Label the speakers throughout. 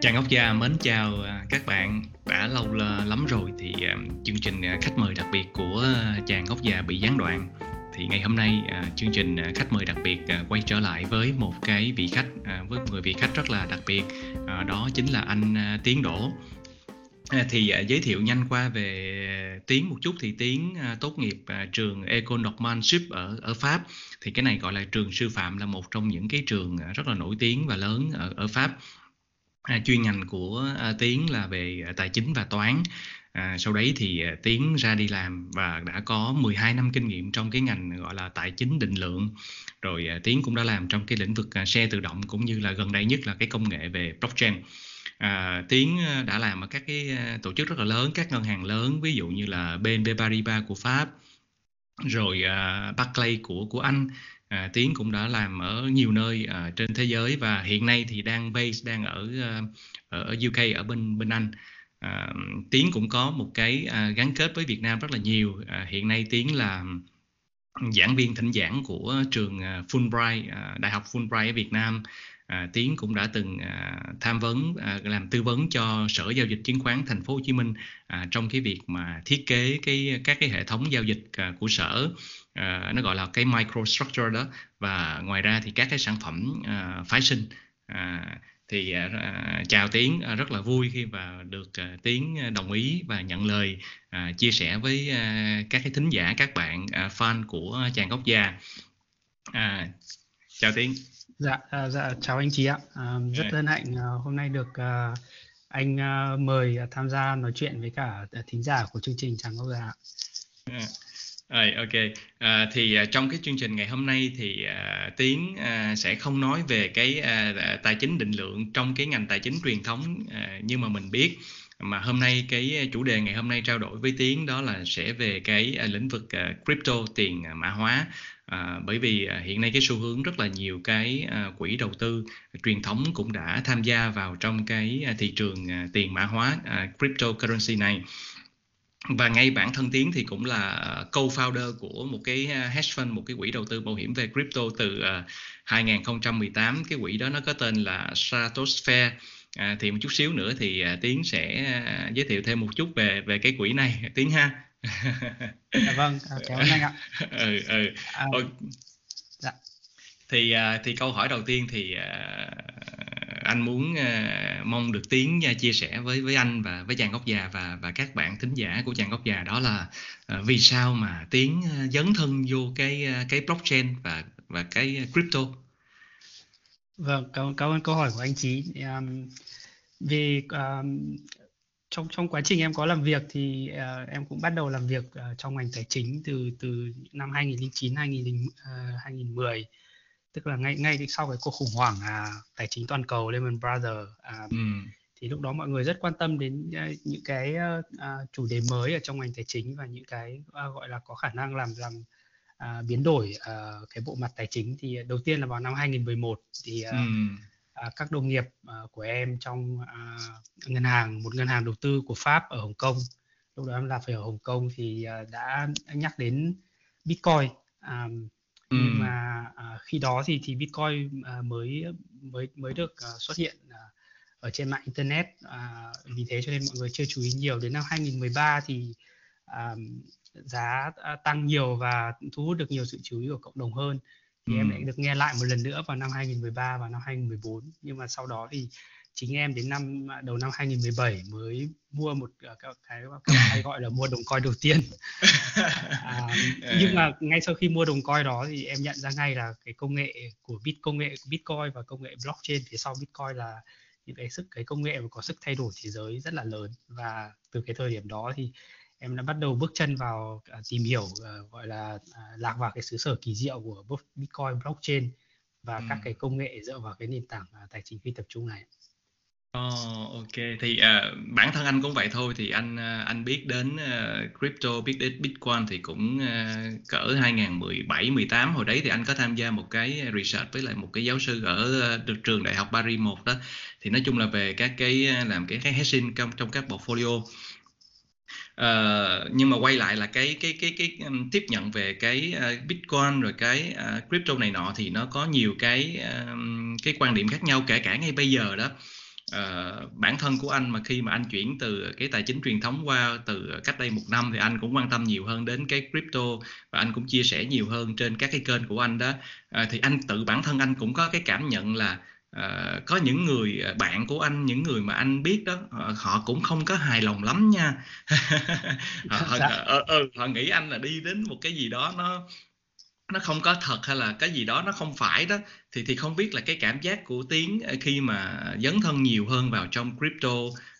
Speaker 1: Chàng Ốc Gia mến chào à, các bạn. Đã lâu lắm rồi thì à, chương trình à, khách mời đặc biệt của chàng Ốc Gia bị gián đoạn. Thì ngày hôm nay chương trình khách mời đặc biệt quay trở lại với một cái vị khách với một người vị khách rất là đặc biệt đó chính là anh Tiến Đỗ. Thì giới thiệu nhanh qua về Tiến một chút thì Tiến tốt nghiệp trường Ecole Normale Sup ở ở Pháp. Thì cái này gọi là trường sư phạm là một trong những cái trường rất là nổi tiếng và lớn ở ở Pháp. À, chuyên ngành của à, Tiến là về à, tài chính và toán. À, sau đấy thì à, Tiến ra đi làm và đã có 12 năm kinh nghiệm trong cái ngành gọi là tài chính định lượng. Rồi à, Tiến cũng đã làm trong cái lĩnh vực à, xe tự động cũng như là gần đây nhất là cái công nghệ về blockchain. À, Tiến à, đã làm ở các cái à, tổ chức rất là lớn, các ngân hàng lớn, ví dụ như là BNP Paribas của Pháp, rồi uh, Barclays của của Anh à, Tiến cũng đã làm ở nhiều nơi à, trên thế giới và hiện nay thì đang base đang ở à, ở UK ở bên bên Anh. À, Tiến cũng có một cái à, gắn kết với Việt Nam rất là nhiều. À, hiện nay Tiến là giảng viên thỉnh giảng của trường à, Fulbright à, Đại học Fulbright ở Việt Nam à, Tiến cũng đã từng à, tham vấn à, làm tư vấn cho Sở giao dịch chứng khoán Thành phố Hồ Chí Minh à, trong cái việc mà thiết kế cái các cái hệ thống giao dịch à, của sở à, nó gọi là cái microstructure đó. Và ngoài ra thì các cái sản phẩm à, phái sinh à, thì à, à chào Tiến à, rất là vui khi mà được à, Tiến đồng ý và nhận lời à, chia sẻ với à, các cái thính giả các bạn à, fan của chàng gốc già à, chào Tiến
Speaker 2: dạ à, dạ chào anh chị ạ à, rất hân hạnh à, hôm nay được à, anh à, mời tham gia nói chuyện với cả thính giả của chương trình chàng gốc già
Speaker 1: à. Rồi, ok. À, thì à, trong cái chương trình ngày hôm nay thì à, Tiến à, sẽ không nói về cái à, tài chính định lượng trong cái ngành tài chính truyền thống à, như mà mình biết mà hôm nay cái ờ, chủ đề ngày hôm nay trao đổi với Tiến đó là sẽ về cái ờ, lĩnh vực ờ, crypto tiền mã hóa à, bởi vì hiện nay cái xu hướng rất là nhiều cái quỹ đầu tư truyền thống cũng đã tham gia vào trong cái thị trường tiền mã hóa à, cryptocurrency này và ngay bản thân Tiến thì cũng là co-founder của một cái hedge fund, một cái quỹ đầu tư bảo hiểm về crypto từ 2018. Cái quỹ đó nó có tên là Stratosphere. À, thì một chút xíu nữa thì uh, Tiến sẽ uh, giới thiệu thêm một chút về về cái quỹ này. Tiến ha.
Speaker 2: dạ vâng, cảm ơn anh ạ.
Speaker 1: ừ, ừ. À, dạ. Thì uh, thì câu hỏi đầu tiên thì uh, anh muốn uh, mong được tiến uh, chia sẻ với với anh và với chàng gốc già và và các bạn thính giả của chàng gốc già đó là uh, vì sao mà tiến uh, dấn thân vô cái uh, cái blockchain và và cái crypto
Speaker 2: vâng cảm, cảm ơn câu hỏi của anh chí um, vì um, trong trong quá trình em có làm việc thì uh, em cũng bắt đầu làm việc uh, trong ngành tài chính từ từ năm 2009 2000 uh, 2010 tức là ngay ngay sau cái cuộc khủng hoảng à, tài chính toàn cầu Lehman Brothers à, ừ. thì lúc đó mọi người rất quan tâm đến uh, những cái uh, chủ đề mới ở trong ngành tài chính và những cái uh, gọi là có khả năng làm làm uh, biến đổi uh, cái bộ mặt tài chính thì đầu tiên là vào năm 2011 thì uh, ừ. uh, các đồng nghiệp uh, của em trong uh, ngân hàng một ngân hàng đầu tư của Pháp ở Hồng Kông lúc đó em làm phải ở Hồng Kông thì uh, đã nhắc đến Bitcoin um, nhưng mà à, khi đó thì thì Bitcoin à, mới mới mới được à, xuất hiện à, ở trên mạng internet à, vì thế cho nên mọi người chưa chú ý nhiều đến năm 2013 thì à, giá à, tăng nhiều và thu hút được nhiều sự chú ý của cộng đồng hơn. Thì ừ. em lại được nghe lại một lần nữa vào năm 2013 và năm 2014 nhưng mà sau đó thì chính em đến năm đầu năm 2017 mới mua một uh, cái cái các hay gọi là mua đồng coin đầu tiên. À, nhưng mà ngay sau khi mua đồng coin đó thì em nhận ra ngay là cái công nghệ của bit công nghệ của bitcoin và công nghệ blockchain phía sau bitcoin là những cái sức cái công nghệ mà có sức thay đổi thế giới rất là lớn. Và từ cái thời điểm đó thì em đã bắt đầu bước chân vào uh, tìm hiểu uh, gọi là uh, lạc vào cái xứ sở kỳ diệu của bitcoin blockchain và ừ. các cái công nghệ dựa vào cái nền tảng uh, tài chính phi tập trung này
Speaker 1: Ồ, OK. Thì, à, bản thân anh cũng vậy thôi, thì anh, a, anh biết đến, ơ, crypto, biết đến Bitcoin thì cũng, a, cỡ 2017-18, hồi đấy thì anh có tham gia một cái research với lại một cái giáo sư ở, ơ, trường Đại học Paris 1 đó. Thì nói chung là về các cái, làm cái cái hedging trong trong các portfolio. Uh, nhưng mà quay lại là cái cái cái cái, um, tiếp nhận về cái, uh, Bitcoin rồi cái, uh, crypto này nọ thì nó có nhiều cái, ờm, cái quan điểm khác nhau, kể cả ngay bây giờ đó. Uh, bản thân của anh mà khi mà anh chuyển từ cái tài chính truyền thống qua từ cách đây một năm thì anh cũng quan tâm nhiều hơn đến cái crypto và anh cũng chia sẻ nhiều hơn trên các cái kênh của anh đó. Uh, thì anh tự bản thân anh cũng có cái cảm nhận là uh, có những người bạn của anh những người mà anh biết đó họ, họ cũng không có hài lòng lắm nha. Họ, họ, uh, uh, họ nghĩ anh là đi đến một cái gì đó nó nó không có thật hay là cái gì đó nó không phải đó thì thì không biết là cái cảm giác của tiến ờ, khi mà dấn thân nhiều hơn vào trong crypto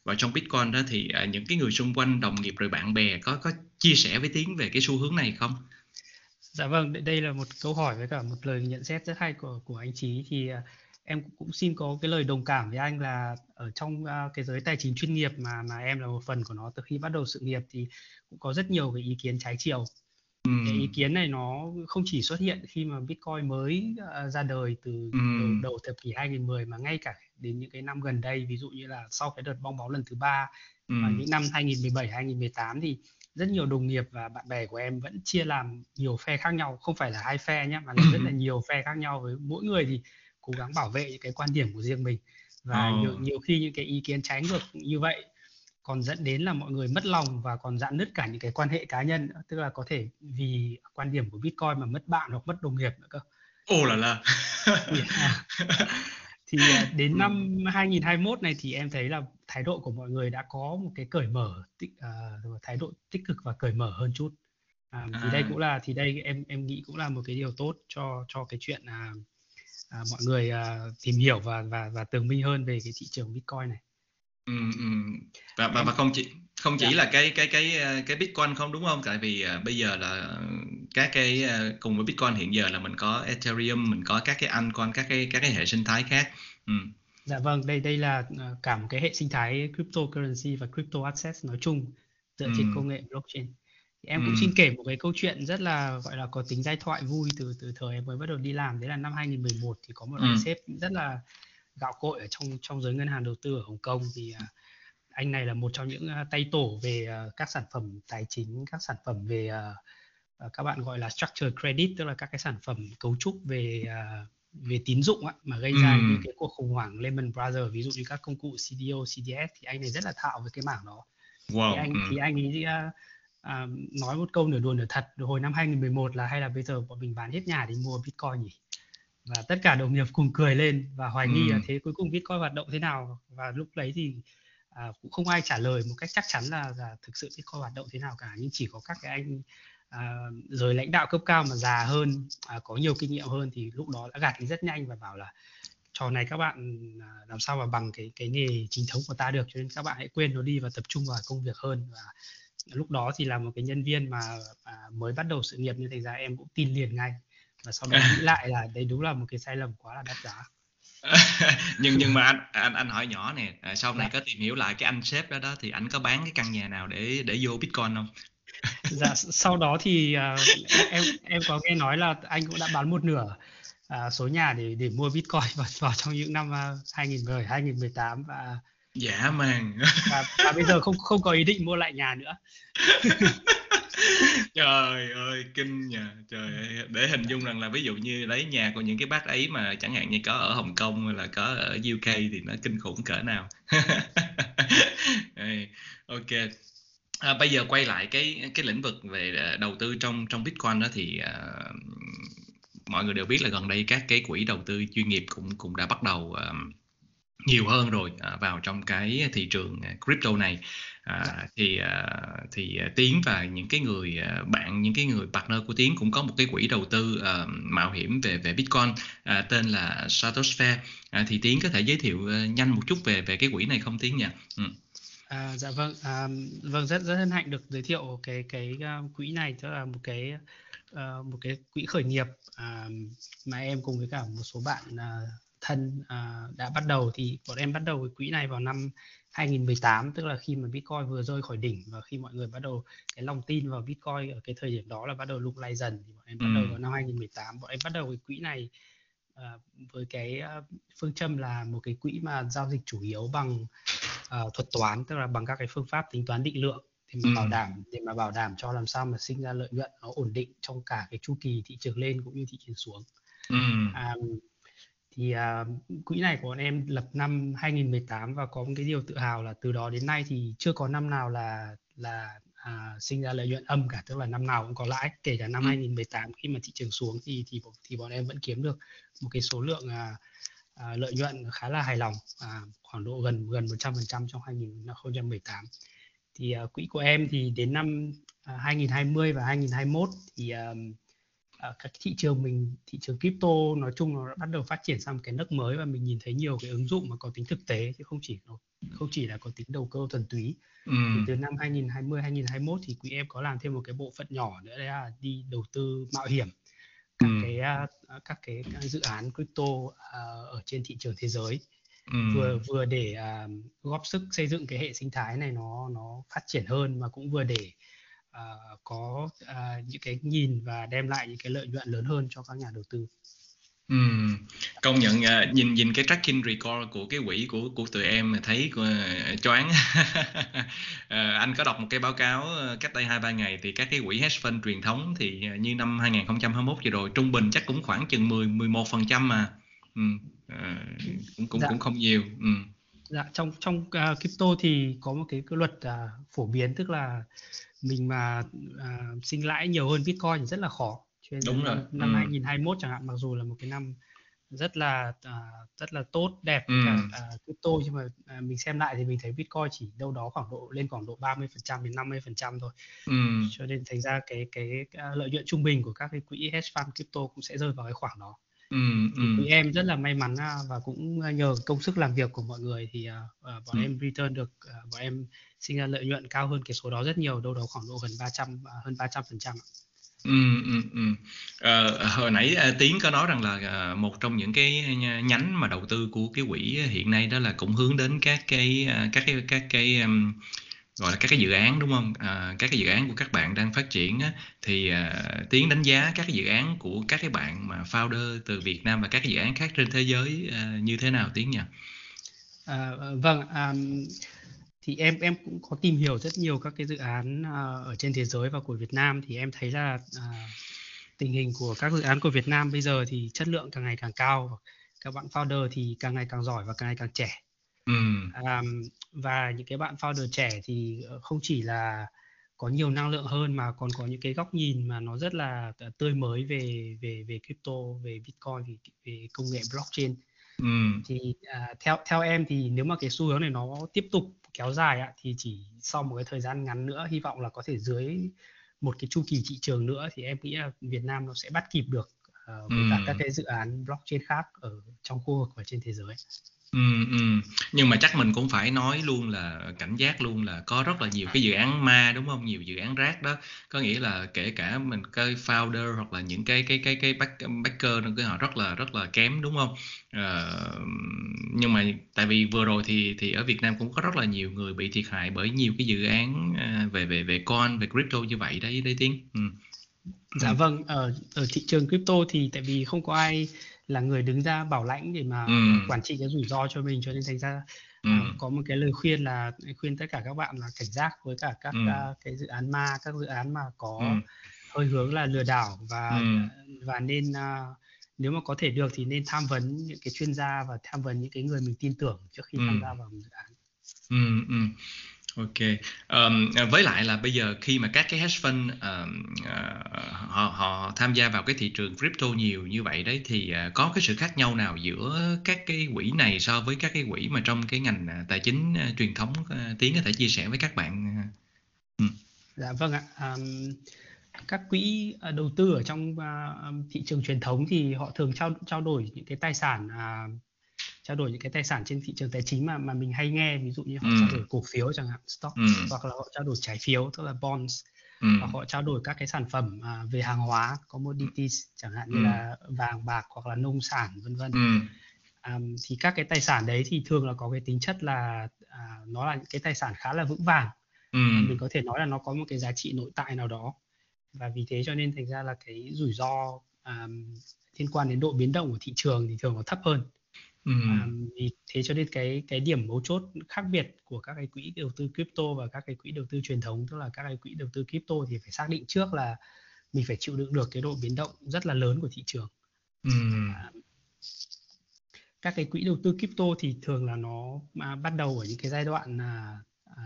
Speaker 1: và trong bitcoin đó thì những cái người xung quanh đồng nghiệp rồi bạn bè có có chia sẻ với tiến về cái xu hướng này không?
Speaker 2: Dạ vâng đây là một câu hỏi với cả một lời nhận xét rất hay của của anh trí thì em cũng xin có cái lời đồng cảm với anh là ở trong uh, cái giới tài chính chuyên nghiệp mà mà em là một phần của nó từ khi bắt đầu sự nghiệp thì cũng có rất nhiều cái ý kiến trái chiều. Cái ý kiến này nó không chỉ xuất hiện khi mà Bitcoin mới uh, ra đời từ đầu, đầu thập kỷ 2010 mà ngay cả đến những cái năm gần đây ví dụ như là sau cái đợt bong bóng lần thứ ba và những năm 2017 2018 thì rất nhiều đồng nghiệp và bạn bè của em vẫn chia làm nhiều phe khác nhau. Không phải là hai phe nhé mà là rất là nhiều phe khác nhau với mỗi người thì cố gắng bảo vệ những cái quan điểm của riêng mình và oh. nhiều nhiều khi những cái ý kiến trái ngược như vậy còn dẫn đến là mọi người mất lòng và còn dạn nứt cả những cái quan hệ cá nhân nữa. tức là có thể vì quan điểm của Bitcoin mà mất bạn hoặc mất đồng nghiệp nữa cơ.
Speaker 1: Ồ là là.
Speaker 2: thì à, đến năm 2021 này thì em thấy là thái độ của mọi người đã có một cái cởi mở tích uh, thái độ tích cực và cởi mở hơn chút. À, thì à. đây cũng là thì đây em em nghĩ cũng là một cái điều tốt cho cho cái chuyện à, à, mọi người à, tìm hiểu và và và tường minh hơn về cái thị trường Bitcoin này.
Speaker 1: Ừ, ừ. Và, và và không chỉ không chỉ dạ. là cái cái cái cái Bitcoin không đúng không? Tại vì uh, bây giờ là các cái uh, cùng với Bitcoin hiện giờ là mình có Ethereum, mình có các cái altcoin, các cái các cái hệ sinh thái khác. Ừ.
Speaker 2: Dạ vâng, đây đây là cả một cái hệ sinh thái cryptocurrency và crypto assets nói chung dựa ừ. trên công nghệ blockchain. Em cũng ừ. xin kể một cái câu chuyện rất là gọi là có tính giai thoại vui từ từ thời em mới bắt đầu đi làm đấy là năm 2011 thì có một ừ. anh sếp rất là gạo cội ở trong trong giới ngân hàng đầu tư ở Hồng Kông thì uh, anh này là một trong những uh, tay tổ về uh, các sản phẩm tài chính, các sản phẩm về các bạn gọi là structured credit tức là các cái sản phẩm cấu trúc về về tín dụng á, mà gây ra những cái cuộc khủng hoảng Lehman Brothers ví dụ như các công cụ CDO, CDS thì anh này rất là thạo với cái mảng đó. Wow. Thì anh thì anh ấy uh, nói một câu nửa đùa nửa thật hồi năm 2011 là hay là bây giờ bọn mình bán hết nhà để mua Bitcoin nhỉ? và tất cả đồng nghiệp cùng cười lên và hoài nghi ừ. là thế cuối cùng Bitcoin hoạt động thế nào và lúc đấy thì à, cũng không ai trả lời một cách chắc chắn là, là thực sự Bitcoin hoạt động thế nào cả nhưng chỉ có các cái anh à, rồi lãnh đạo cấp cao mà già hơn à, có nhiều kinh nghiệm hơn thì lúc đó đã gạt đi rất nhanh và bảo là trò này các bạn à, làm sao mà bằng cái cái nghề chính thống của ta được cho nên các bạn hãy quên nó đi và tập trung vào công việc hơn và lúc đó thì là một cái nhân viên mà à, mới bắt đầu sự nghiệp như thành ra em cũng tin liền ngay. Và sau đó nghĩ lại là đây đúng là một cái sai lầm quá là đắt giá.
Speaker 1: Nhưng nhưng mà anh anh anh hỏi nhỏ nè à, sau này dạ. có tìm hiểu lại cái anh sếp đó đó thì anh có bán cái căn nhà nào để để vô bitcoin không?
Speaker 2: Dạ sau đó thì uh, em em có nghe nói là anh cũng đã bán một nửa uh, số nhà để để mua bitcoin vào, vào trong những năm uh, 2010 2018 và
Speaker 1: dạ màng.
Speaker 2: Và, và bây giờ không không có ý định mua lại nhà nữa.
Speaker 1: Trời ơi kinh nha trời ơi để hình dung rằng là ví dụ như lấy nhà của những cái bác ấy mà chẳng hạn như có ở Hồng Kông hay là có ở UK thì nó kinh khủng cỡ nào. Ok. À, bây giờ quay lại cái cái lĩnh vực về à, đầu tư trong trong Bitcoin đó thì uh, mọi người đều biết là gần đây các cái quỹ đầu tư chuyên nghiệp cũng cũng đã bắt đầu uh, nhiều hơn rồi à, vào trong cái thị trường à, crypto này. À, thì à, thì à, tiến và những cái người à, bạn những cái người partner của tiến cũng có một cái quỹ đầu tư à, mạo hiểm về về bitcoin à, tên là Satosphere à, thì tiến có thể giới thiệu ờ, nhanh một chút về về cái quỹ này không tiến nhỉ? Ừ.
Speaker 2: À, dạ vâng, à, vâng rất rất hân hạnh được giới thiệu cái cái uh, quỹ này tức là một cái uh, một cái quỹ khởi nghiệp. Uh, mà em cùng với cả một số bạn uh, thân uh, đã bắt đầu thì bọn em bắt đầu cái quỹ này vào năm 2018 tức là khi mà Bitcoin vừa rơi khỏi đỉnh và khi mọi người bắt đầu cái lòng tin vào Bitcoin ở cái thời điểm đó là bắt đầu lung lay dần thì bọn em bắt đầu vào năm 2018 bọn em bắt đầu cái quỹ này uh, với cái uh, phương châm là một cái quỹ mà giao dịch chủ yếu bằng uh, thuật toán tức là bằng các cái phương pháp tính toán định lượng để mà bảo đảm để mà bảo đảm cho làm sao mà sinh ra lợi nhuận nó ổn định trong cả cái chu kỳ thị trường lên cũng như thị trường xuống. Um, thì à, quỹ này của bọn em lập năm 2018 và có một cái điều tự hào là từ đó đến nay thì chưa có năm nào là là à, sinh ra lợi nhuận âm cả tức là năm nào cũng có lãi kể cả năm
Speaker 1: Ừ.
Speaker 2: 2018 khi mà thị trường xuống thì thì thì bọn em vẫn kiếm được một cái số lượng à, à, lợi nhuận khá là hài lòng à, khoảng độ gần gần 100% trong 2018 thì à, quỹ của em thì đến năm à, 2020 và 2021 thì à, à, các thị trường mình thị trường crypto nói chung nó đã bắt đầu phát triển sang một cái nấc mới và mình nhìn thấy nhiều cái ứng dụng mà có tính thực tế chứ không chỉ nó không chỉ là có tính đầu cơ thuần túy
Speaker 1: Ừ.
Speaker 2: thì từ năm 2020 2021 thì quỹ em có làm thêm một cái bộ phận nhỏ nữa đấy là đi đầu tư mạo hiểm các
Speaker 1: Ừ.
Speaker 2: cái à, các cái dự án crypto à, ở trên thị trường thế giới
Speaker 1: Ừ.
Speaker 2: vừa vừa để à, góp sức xây dựng cái hệ sinh thái này nó nó phát triển hơn mà cũng vừa để à, có à, những cái nhìn và đem lại những cái lợi nhuận lớn hơn cho các nhà đầu tư.
Speaker 1: Ừm, công nhận à, nhìn nhìn cái tracking record của cái quỹ của của tụi em mà thấy uh, choáng Ờ, anh có đọc một cái báo cáo ờ, cách đây hai ba ngày thì các cái quỹ hedge fund truyền thống thì ờ, như năm 2021 vừa rồi trung bình chắc cũng khoảng chừng 10 11 phần trăm mà ờ, cũng cũng
Speaker 2: Dạ.
Speaker 1: cũng không nhiều Ừm,
Speaker 2: Dạ, trong trong à, crypto thì có một cái, cái luật à, phổ biến tức là mình mà à, sinh lãi nhiều hơn Bitcoin thì rất là khó. Cho nên
Speaker 1: Đúng rồi,
Speaker 2: năm
Speaker 1: ừ.
Speaker 2: 2021 chẳng hạn mặc dù là một cái năm rất là à, rất là tốt đẹp
Speaker 1: Ừ.
Speaker 2: cả à, crypto nhưng mà à, mình xem lại thì mình thấy Bitcoin chỉ đâu đó khoảng độ lên khoảng độ 30% đến 50% thôi.
Speaker 1: Ừm,
Speaker 2: Cho nên thành ra cái cái à, lợi nhuận trung bình của các cái quỹ hedge fund crypto cũng sẽ rơi vào cái khoảng đó.
Speaker 1: Ừm,
Speaker 2: thì
Speaker 1: ừm.
Speaker 2: tụi em rất là may mắn à, và cũng nhờ công sức làm việc của mọi người thì à, à, bọn
Speaker 1: Ừ.
Speaker 2: em return được à, bọn em sinh ra lợi nhuận cao hơn cái số đó rất nhiều đâu đó khoảng độ gần 300 à, hơn 300 phần trăm
Speaker 1: Ừ, ừ, ừ. Ờ, hồi nãy à, Tiến có nói rằng là à, một trong những cái nh- nhánh mà đầu tư của cái quỹ hiện nay đó là cũng hướng đến các cái à, các cái các cái um, gọi là các cái dự án đúng không? À, các cái dự án của các bạn đang phát triển á, thì à, Tiến đánh giá các cái dự án của các cái bạn mà founder từ Việt Nam và các cái dự án khác trên thế giới à, như thế nào Tiến nhỉ?
Speaker 2: À, ờ, vâng, à, thì em em cũng có tìm hiểu rất nhiều các cái dự án à, ở trên thế giới và của Việt Nam thì em thấy là à, tình hình của các dự án của Việt Nam bây giờ thì chất lượng càng ngày càng cao, các bạn founder thì càng ngày càng giỏi và càng ngày càng trẻ. À, và những cái bạn founder trẻ thì ờ, không chỉ là có nhiều năng lượng hơn mà còn có những cái góc nhìn mà nó rất là t- tươi mới về về về crypto, về Bitcoin, về, về công nghệ blockchain
Speaker 1: ừ,
Speaker 2: thì à, theo theo em thì nếu mà cái xu hướng này nó tiếp tục kéo dài ạ thì chỉ sau một cái thời gian ngắn nữa hy vọng là có thể dưới một cái chu kỳ thị trường nữa thì em nghĩ là Việt Nam nó sẽ bắt kịp được ờ, với cả
Speaker 1: Ừ.
Speaker 2: các cái dự án blockchain khác ở trong khu vực và trên thế giới.
Speaker 1: Ừ. Nhưng mà chắc mình cũng phải nói luôn là cảnh giác luôn là có rất là nhiều cái dự án ma đúng không? Nhiều dự án rác đó. Có nghĩa là kể cả mình cái founder hoặc là những cái cái cái cái back, backer cái họ rất là rất là kém đúng không? Ờ, nhưng mà tại vì vừa rồi thì thì ở Việt Nam cũng có rất là nhiều người bị thiệt hại bởi nhiều cái dự án ờ, về về về coin về crypto như vậy đấy đấy Tiến. Ừ.
Speaker 2: Dạ vâng, ở ở thị trường crypto thì tại vì không có ai là người đứng ra bảo lãnh để mà
Speaker 1: Ừ.
Speaker 2: quản trị cái rủi ro cho mình cho nên thành ra
Speaker 1: Ừ.
Speaker 2: à, có một cái lời khuyên là khuyên tất cả các bạn là cảnh giác với cả các
Speaker 1: Ừ.
Speaker 2: cái dự án ma, các dự án mà có
Speaker 1: Ừ.
Speaker 2: hơi hướng là lừa đảo và
Speaker 1: Ừ.
Speaker 2: và nên à, nếu mà có thể được thì nên tham vấn những cái chuyên gia và tham vấn những cái người mình tin tưởng trước khi
Speaker 1: Ừ.
Speaker 2: tham gia vào một dự án.
Speaker 1: Ừ, ừ. Ok. Um, với lại là bây giờ khi mà các cái hedge fund ờm, uh, họ họ tham gia vào cái thị trường crypto nhiều như vậy đấy thì uh, có cái sự khác nhau nào giữa các cái quỹ này so với các cái quỹ mà trong cái ngành tài chính uh, truyền thống uh, Tiến có thể chia sẻ với các bạn? Ừ.
Speaker 2: Dạ vâng ạ. Um, các quỹ đầu tư ở trong uh, thị trường truyền thống thì họ thường trao trao đổi những cái tài sản uh, trao đổi những cái tài sản trên thị trường tài chính mà mà mình hay nghe ví dụ như họ
Speaker 1: Ừ.
Speaker 2: trao đổi cổ phiếu chẳng hạn stock
Speaker 1: Ừ.
Speaker 2: hoặc là họ trao đổi trái phiếu tức là bonds
Speaker 1: Ừ.
Speaker 2: hoặc họ trao đổi các cái sản phẩm à, về hàng hóa commodities chẳng hạn như
Speaker 1: Ừ.
Speaker 2: là vàng bạc hoặc là nông sản vân vân
Speaker 1: Ừ.
Speaker 2: à, thì các cái tài sản đấy thì thường là có cái tính chất là à, nó là những cái tài sản khá là vững vàng
Speaker 1: Ừ.
Speaker 2: mình có thể nói là nó có một cái giá trị nội tại nào đó và vì thế cho nên thành ra là cái rủi ro à, liên quan đến độ biến động của thị trường thì thường nó thấp hơn
Speaker 1: Ừ.
Speaker 2: à, vì thế cho nên cái cái điểm mấu chốt khác biệt của các cái quỹ đầu tư crypto và các cái quỹ đầu tư truyền thống tức là các cái quỹ đầu tư crypto thì phải xác định trước là mình phải chịu đựng được cái độ biến động rất là lớn của thị trường
Speaker 1: Ừ.
Speaker 2: à, các cái quỹ đầu tư crypto thì thường là nó à, bắt đầu ở những cái giai đoạn à, à,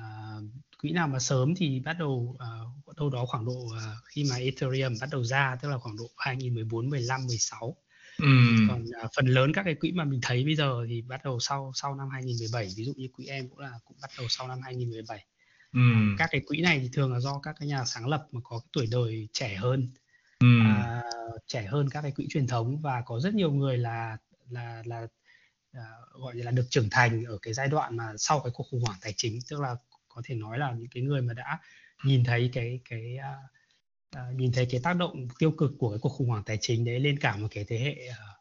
Speaker 2: quỹ nào mà sớm thì bắt đầu à, đâu đó khoảng độ à, khi mà Ethereum bắt đầu ra tức là khoảng độ 2014, 15, 16
Speaker 1: Ừm.
Speaker 2: còn à, phần lớn các cái quỹ mà mình thấy bây giờ thì bắt đầu sau sau năm 2017 ví dụ như quỹ em cũng là cũng bắt đầu sau năm 2017
Speaker 1: Ừm.
Speaker 2: các cái quỹ này thì thường là do các cái nhà sáng lập mà có cái tuổi đời trẻ hơn
Speaker 1: Ừm.
Speaker 2: à, trẻ hơn các cái quỹ truyền thống và có rất nhiều người là là là à, gọi là được trưởng thành ở cái giai đoạn mà sau cái cuộc khủng hoảng tài chính tức là có thể nói là những cái người mà đã nhìn thấy cái cái à, à, nhìn thấy cái tác động tiêu cực của cái cuộc khủng hoảng tài chính đấy lên cả một cái thế hệ à,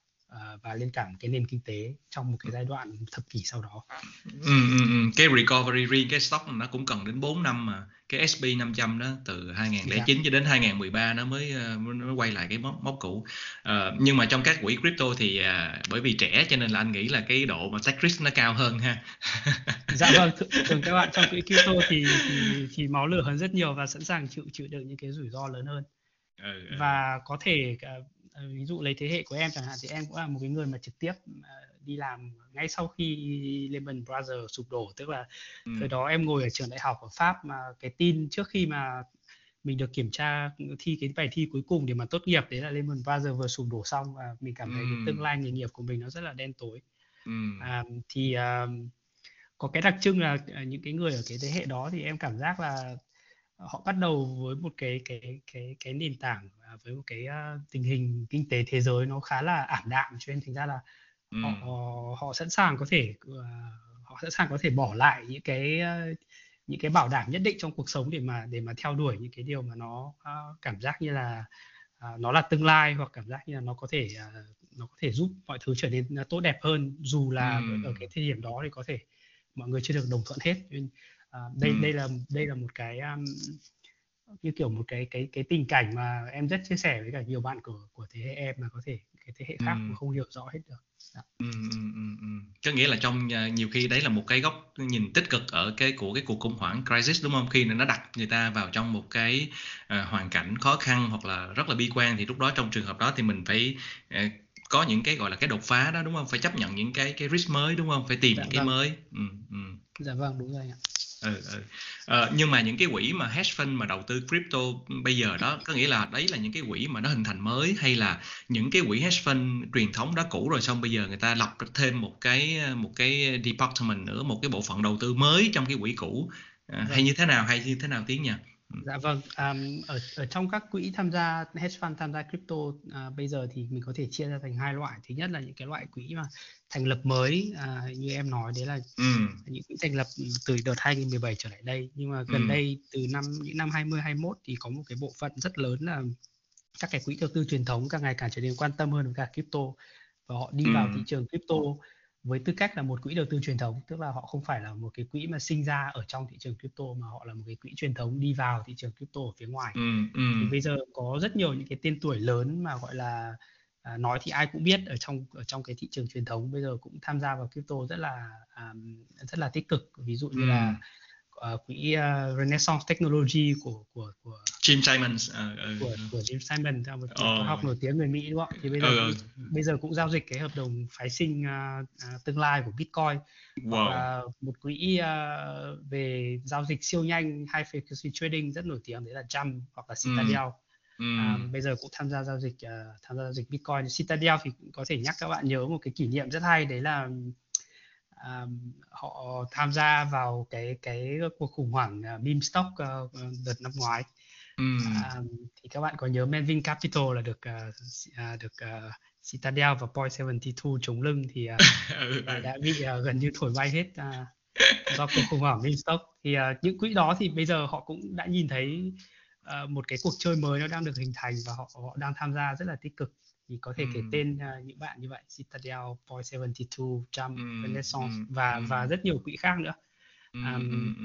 Speaker 2: và lên cả một cái nền kinh tế trong một cái giai đoạn thập kỷ sau đó
Speaker 1: Ừm, ừm, ừm. Cái recovery riêng cái stock nó cũng cần đến 4 năm mà. Cái SP 500 đó từ
Speaker 2: Dạ.
Speaker 1: 2009 cho đến 2013 nó mới ờ, nó quay lại cái mốc mốc cũ. Ờ, nhưng mà trong các quỹ crypto thì à, bởi vì trẻ cho nên là anh nghĩ là cái độ mà take risk nó cao hơn ha.
Speaker 2: dạ vâng thường, các bạn trong quỹ crypto thì, thì thì máu lửa hơn rất nhiều và sẵn sàng chịu chịu đựng những cái rủi ro lớn hơn
Speaker 1: Ừ, ừ.
Speaker 2: và có thể ờ, ờ, ví dụ lấy thế hệ của em chẳng hạn thì em cũng là một cái người mà trực tiếp ờ, đi làm ngay sau khi Lehman Brothers sụp đổ tức là
Speaker 1: Ừm.
Speaker 2: thời đó em ngồi ở trường đại học ở Pháp mà cái tin trước khi mà mình được kiểm tra thi cái bài thi cuối cùng để mà tốt nghiệp đấy là Lehman Brothers vừa sụp đổ xong và mình cảm thấy cái
Speaker 1: Ừm.
Speaker 2: tương lai nghề nghiệp của mình nó rất là đen tối
Speaker 1: Ừm.
Speaker 2: à, thì à, có cái đặc trưng là những cái người ở cái thế hệ đó thì em cảm giác là họ bắt đầu với một cái cái cái cái nền tảng à, với một cái à, tình hình kinh tế thế giới nó khá là ảm đạm cho nên thành ra là họ
Speaker 1: Ừm.
Speaker 2: họ sẵn sàng có thể à, họ sẵn sàng có thể bỏ lại những cái à, những cái bảo đảm nhất định trong cuộc sống để mà để mà theo đuổi những cái điều mà nó à, cảm giác như là à, nó là tương lai hoặc cảm giác như là nó có thể à, nó có thể giúp mọi thứ trở nên tốt đẹp hơn. Dù là ở, ở cái thời điểm đó thì có thể mọi người chưa được đồng thuận hết. Nên à, đây
Speaker 1: Ừm.
Speaker 2: đây là đây là một cái um, như kiểu một cái cái cái tình cảnh mà em rất chia sẻ với cả nhiều bạn của của thế hệ em mà có thể cái thế hệ khác
Speaker 1: Ừm.
Speaker 2: cũng không hiểu rõ hết được Dạ.
Speaker 1: Ừm, ừm, ừm, ừm. Có nghĩa là trong à, nhiều khi đấy là một cái góc nhìn tích cực ở cái của cái cuộc khủng hoảng crisis đúng không? Khi nó đặt người ta vào trong một cái à, hoàn cảnh khó khăn hoặc là rất là bi quan thì lúc đó trong trường hợp đó thì mình phải à, có những cái gọi là cái đột phá đó đúng không? Phải chấp nhận những cái cái risk mới đúng không? Phải tìm
Speaker 2: Dạ
Speaker 1: những cái
Speaker 2: vâng.
Speaker 1: mới. Ừm, ừm.
Speaker 2: dạ vâng đúng rồi ạ
Speaker 1: ừ, ừ. Ờ, nhưng mà những cái quỹ mà hedge fund mà đầu tư crypto bây giờ đó có nghĩa là đấy là những cái quỹ mà nó hình thành mới hay là những cái quỹ hedge fund truyền thống đã cũ rồi xong bây giờ người ta lập thêm một cái một cái department nữa một cái bộ phận đầu tư mới trong cái quỹ cũ à, hay
Speaker 2: Vâng.
Speaker 1: như thế nào hay như thế nào tiến nhỉ?
Speaker 2: Dạ vâng, à, ở ở trong các quỹ tham gia hedge fund tham gia crypto à, bây giờ thì mình có thể chia ra thành hai loại. Thứ nhất là những cái loại quỹ mà thành lập mới à, như em nói đấy là
Speaker 1: Ừ.
Speaker 2: những quỹ thành lập từ đợt 2017 trở lại đây. Nhưng mà gần
Speaker 1: Ừ.
Speaker 2: đây từ năm những năm 20 21 thì có một cái bộ phận rất lớn là các cái quỹ đầu tư truyền thống càng ngày càng trở nên quan tâm hơn với cả crypto và họ đi vào
Speaker 1: Ừ.
Speaker 2: thị trường crypto với tư cách là một quỹ đầu tư truyền thống tức là họ không phải là một cái quỹ mà sinh ra ở trong thị trường crypto mà họ là một cái quỹ truyền thống đi vào thị trường crypto ở phía ngoài
Speaker 1: Ừ. Ừ.
Speaker 2: thì bây giờ có rất nhiều những cái tên tuổi lớn mà gọi là à, nói thì ai cũng biết ở trong ở trong cái thị trường truyền thống bây giờ cũng tham gia vào crypto rất là à, rất là tích cực ví dụ như
Speaker 1: Ừ.
Speaker 2: là uh, quỹ uh, Renaissance Technology của của của
Speaker 1: Jim Simons ờ, ừ.
Speaker 2: của của Jim Simon là một
Speaker 1: Ờ.
Speaker 2: khoa học nổi tiếng người Mỹ đúng không? Thì bây giờ
Speaker 1: Ừ,
Speaker 2: cũng, bây giờ cũng giao dịch cái hợp đồng phái sinh à, à, tương lai của Bitcoin hoặc
Speaker 1: Wow.
Speaker 2: là một quỹ à, về giao dịch siêu nhanh high frequency trading rất nổi tiếng đấy là Jump hoặc là Citadel.
Speaker 1: Ừ.
Speaker 2: À, bây giờ cũng tham gia giao dịch à, tham gia giao dịch Bitcoin. Citadel thì cũng có thể nhắc các bạn nhớ một cái kỷ niệm rất hay đấy là họ tham gia vào cái cái cuộc khủng hoảng meme stock à, đợt năm ngoái.
Speaker 1: Ừ.
Speaker 2: À, thì các bạn có nhớ Melvin Capital là được à, được à, Citadel và Point 72 chống lưng thì
Speaker 1: ừ,
Speaker 2: đã, bị à, gần như thổi bay hết à, do cuộc khủng hoảng meme stock thì à, những quỹ đó thì bây giờ họ cũng đã nhìn thấy à, một cái cuộc chơi mới nó đang được hình thành và họ họ đang tham gia rất là tích cực thì có thể kể
Speaker 1: Ừm.
Speaker 2: tên à, những bạn như vậy Citadel, Point 72, Jump,
Speaker 1: Ừm,
Speaker 2: Renaissance
Speaker 1: ừm,
Speaker 2: và
Speaker 1: ừm.
Speaker 2: và rất nhiều quỹ khác nữa
Speaker 1: Ừ,
Speaker 2: À,
Speaker 1: ừ, ừ.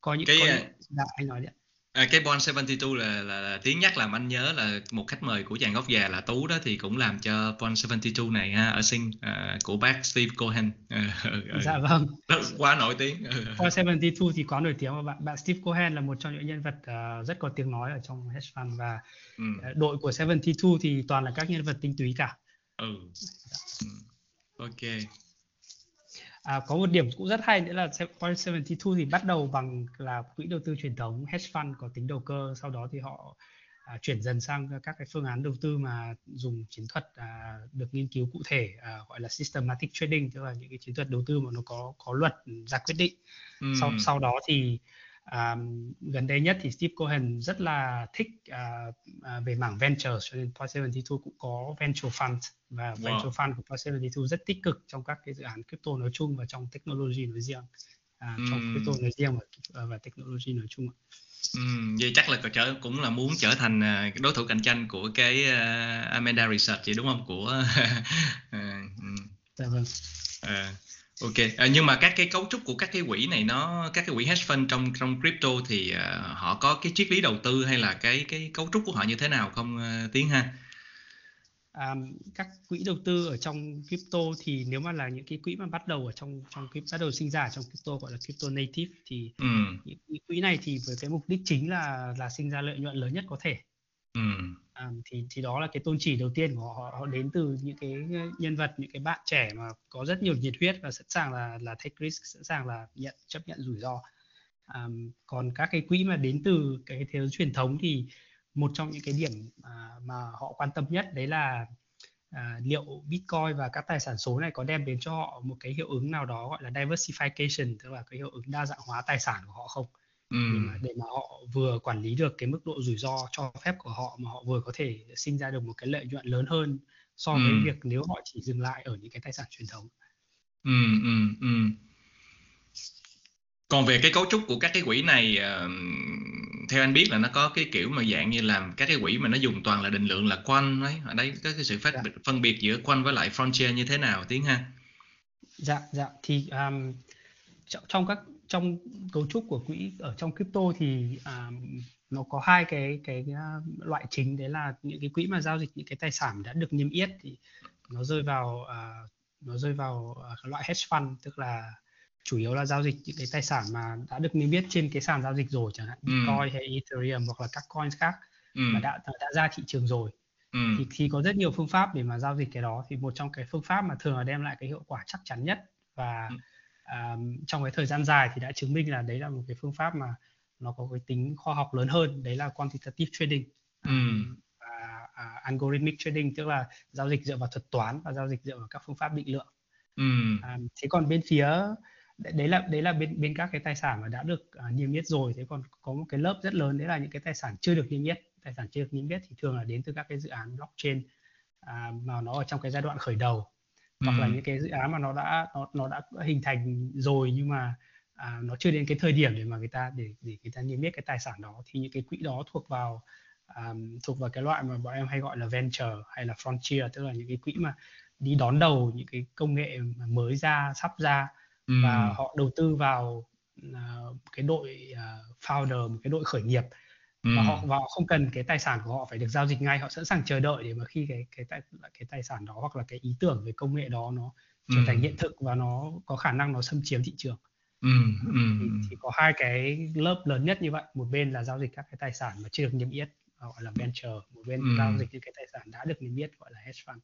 Speaker 2: có những
Speaker 1: Cái,
Speaker 2: có
Speaker 1: à,
Speaker 2: những dạ, anh nói ạ.
Speaker 1: À, cái Bond 72 là, là, là tiếng nhắc làm anh nhớ là một khách mời của chàng gốc già là Tú đó thì cũng làm cho Bond 72 này ha, ở sinh à, của bác Steve Cohen. Ừ, ừ, ừ.
Speaker 2: Dạ vâng.
Speaker 1: Rất quá nổi tiếng.
Speaker 2: Point 72 thì quá nổi tiếng và bạn bạn Steve Cohen là một trong những nhân vật à, rất có tiếng nói ở trong hedge fund và
Speaker 1: Ừ.
Speaker 2: à, đội của 72 thì toàn là các nhân vật tinh túy cả.
Speaker 1: Ừ. ok
Speaker 2: À, có một điểm cũng rất hay nữa là Point 72 thì bắt đầu bằng là quỹ đầu tư truyền thống hedge fund có tính đầu cơ sau đó thì họ à, chuyển dần sang các cái phương án đầu tư mà dùng chiến thuật à, được nghiên cứu cụ thể à, gọi là systematic trading tức là những cái chiến thuật đầu tư mà nó có có luật ra quyết định
Speaker 1: ừ.
Speaker 2: sau sau đó thì à, gần đây nhất thì Steve Cohen rất là thích à, à, về mảng venture cho nên Point 72 cũng có venture fund và wow. venture fund của Point 72 rất tích cực trong các cái dự án crypto nói chung và trong technology nói riêng à, mm. trong crypto nói riêng và, và technology nói chung
Speaker 1: Ừ, vậy chắc là trở cũng là muốn trở thành à, đối thủ cạnh tranh của cái uh, Amanda Research vậy đúng không? Của uh,
Speaker 2: dạ vâng.
Speaker 1: Uh, ok. À, nhưng mà các cái cấu trúc của các cái quỹ này nó các cái quỹ hedge fund trong trong crypto thì uh, họ có cái triết lý đầu tư hay là cái cái cấu trúc của họ như thế nào không uh, Tiến ha?
Speaker 2: um, các quỹ đầu tư ở trong crypto thì nếu mà là những cái quỹ mà bắt đầu ở trong trong cái bắt đầu sinh ra trong crypto gọi là crypto native thì ừ. những quỹ này thì với cái mục đích chính là là sinh ra lợi nhuận lớn nhất có thể ừ. À, thì thì đó là cái tôn chỉ đầu tiên của họ. Họ đến từ những cái ờ, nhân vật những cái bạn trẻ mà có rất nhiều nhiệt huyết và sẵn sàng là là take risk sẵn sàng là nhận chấp nhận rủi ro. À, còn các cái quỹ mà đến từ cái thế giới truyền thống thì một trong những cái điểm mà, mà họ quan tâm nhất đấy là à, liệu Bitcoin và các tài sản số này có đem đến cho họ một cái hiệu ứng nào đó gọi là diversification tức là cái hiệu ứng đa dạng hóa tài sản của họ không? Ừ. để, mà, để mà họ vừa quản lý được cái mức độ rủi ro cho phép của họ mà họ vừa có thể sinh ra được một cái lợi nhuận lớn hơn so với ừ. việc nếu họ chỉ dừng lại ở những cái tài sản truyền thống.
Speaker 1: Ừ, ừ, ừ. Còn về cái cấu trúc của các cái quỹ này uh, theo anh biết là nó có cái kiểu mà dạng như làm các cái quỹ mà nó dùng toàn là định lượng là quanh ấy ở đây có cái sự phát dạ. phân biệt giữa quanh với lại frontier như thế nào tiếng ha
Speaker 2: dạ dạ thì um, trong các trong cấu trúc của quỹ ở trong crypto thì um, nó có hai cái cái uh, loại chính đấy là những cái quỹ mà giao dịch những cái tài sản đã được niêm yết thì nó rơi vào uh, nó rơi vào uh, loại hedge fund tức là chủ yếu là giao dịch những cái tài sản mà đã được niêm yết trên cái sàn giao dịch rồi chẳng hạn ừ. Bitcoin hay Ethereum hoặc là các coin khác ừ. mà đã đã ra thị trường rồi ừ. thì, thì có rất nhiều phương pháp để mà giao dịch cái đó thì một trong cái phương pháp mà thường là đem lại cái hiệu quả chắc chắn nhất và ừ. Um, trong cái thời gian dài thì đã chứng minh là đấy là một cái phương pháp mà nó có cái tính khoa học lớn hơn đấy là quantitative trading ừ. và uh, algorithmic trading tức là giao dịch dựa vào thuật toán và giao dịch dựa vào các phương pháp định lượng ừ. um, thế còn bên phía đấy là đấy là bên bên các cái tài sản mà đã được uh, niêm yết rồi thế còn có một cái lớp rất lớn đấy là những cái tài sản chưa được niêm yết tài sản chưa được niêm yết thì thường là đến từ các cái dự án blockchain uh, mà nó ở trong cái giai đoạn khởi đầu ừ. hoặc là những cái dự án mà nó đã nó, nó đã hình thành rồi nhưng mà à, nó chưa đến cái thời điểm để mà người ta để để người ta niêm yết cái tài sản đó thì những cái quỹ đó thuộc vào um, thuộc vào cái loại mà bọn em hay gọi là venture hay là frontier tức là những cái quỹ mà đi đón đầu những cái công nghệ mới ra sắp ra và họ đầu tư vào uh, cái đội uh, founder một cái đội khởi nghiệp và họ và họ không cần cái tài sản của họ phải được giao dịch ngay họ sẵn sàng chờ đợi để mà khi cái cái tài cái tài sản đó hoặc là cái ý tưởng về công nghệ đó nó trở thành hiện thực và nó có khả năng nó xâm chiếm thị trường. Ừ, thì, thì có hai cái lớp lớn nhất như vậy. Một bên là giao dịch các cái tài sản mà chưa được niêm yết gọi là venture. Một bên ừ. giao dịch những cái tài sản đã được niêm yết gọi là hedge fund.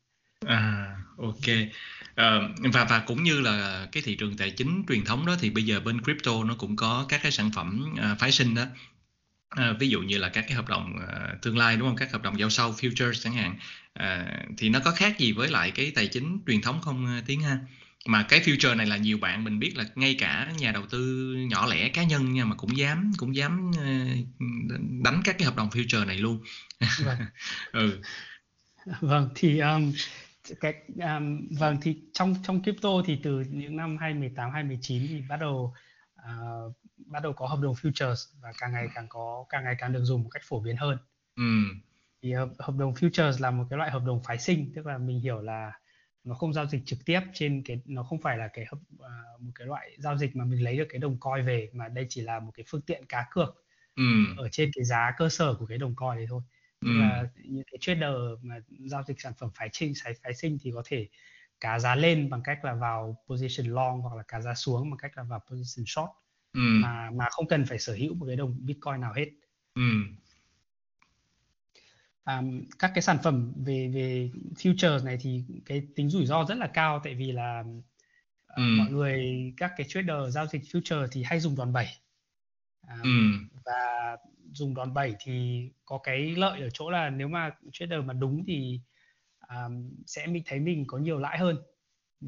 Speaker 1: À, ok. Ờ, và và cũng như là cái thị trường tài chính truyền thống đó thì bây giờ bên crypto nó cũng có các cái sản phẩm à, phái sinh đó. À, ví dụ như là các cái hợp đồng à, tương lai đúng không? Các hợp đồng giao sau futures chẳng hạn. À, thì nó có khác gì với lại cái tài chính truyền thống không à, Tiến ha? Mà cái future này là nhiều bạn mình biết là ngay cả nhà đầu tư nhỏ lẻ cá nhân nha mà cũng dám cũng dám uh, đánh các cái hợp đồng future này luôn.
Speaker 2: Vâng. ừ. Vâng thì um, cái um, vâng thì trong trong crypto thì từ những năm 2018 2019 thì bắt đầu uh, bắt đầu có hợp đồng futures và càng ngày càng có càng ngày càng được dùng một cách phổ biến hơn. Ừ. Thì hợp, hợp đồng futures là một cái loại hợp đồng phái sinh tức là mình hiểu là nó không giao dịch trực tiếp trên cái nó không phải là cái hợp uh, một cái loại giao dịch mà mình lấy được cái đồng coin về mà đây chỉ là một cái phương tiện cá cược ừ. ở trên cái giá cơ sở của cái đồng coin đấy thôi ừ. là những cái trader mà giao dịch sản phẩm phái sinh phái, phái sinh thì có thể cá giá lên bằng cách là vào position long hoặc là cá giá xuống bằng cách là vào position short ừ. mà mà không cần phải sở hữu một cái đồng bitcoin nào hết ừ. um, các cái sản phẩm về về futures này thì cái tính rủi ro rất là cao tại vì là uh,
Speaker 1: Ừ.
Speaker 2: mọi người các cái trader giao dịch future thì hay dùng đòn bẩy um,
Speaker 1: Ừ.
Speaker 2: và dùng đòn bẩy thì có cái lợi ở chỗ là nếu mà trader mà đúng thì um, sẽ mình thấy mình có nhiều lãi hơn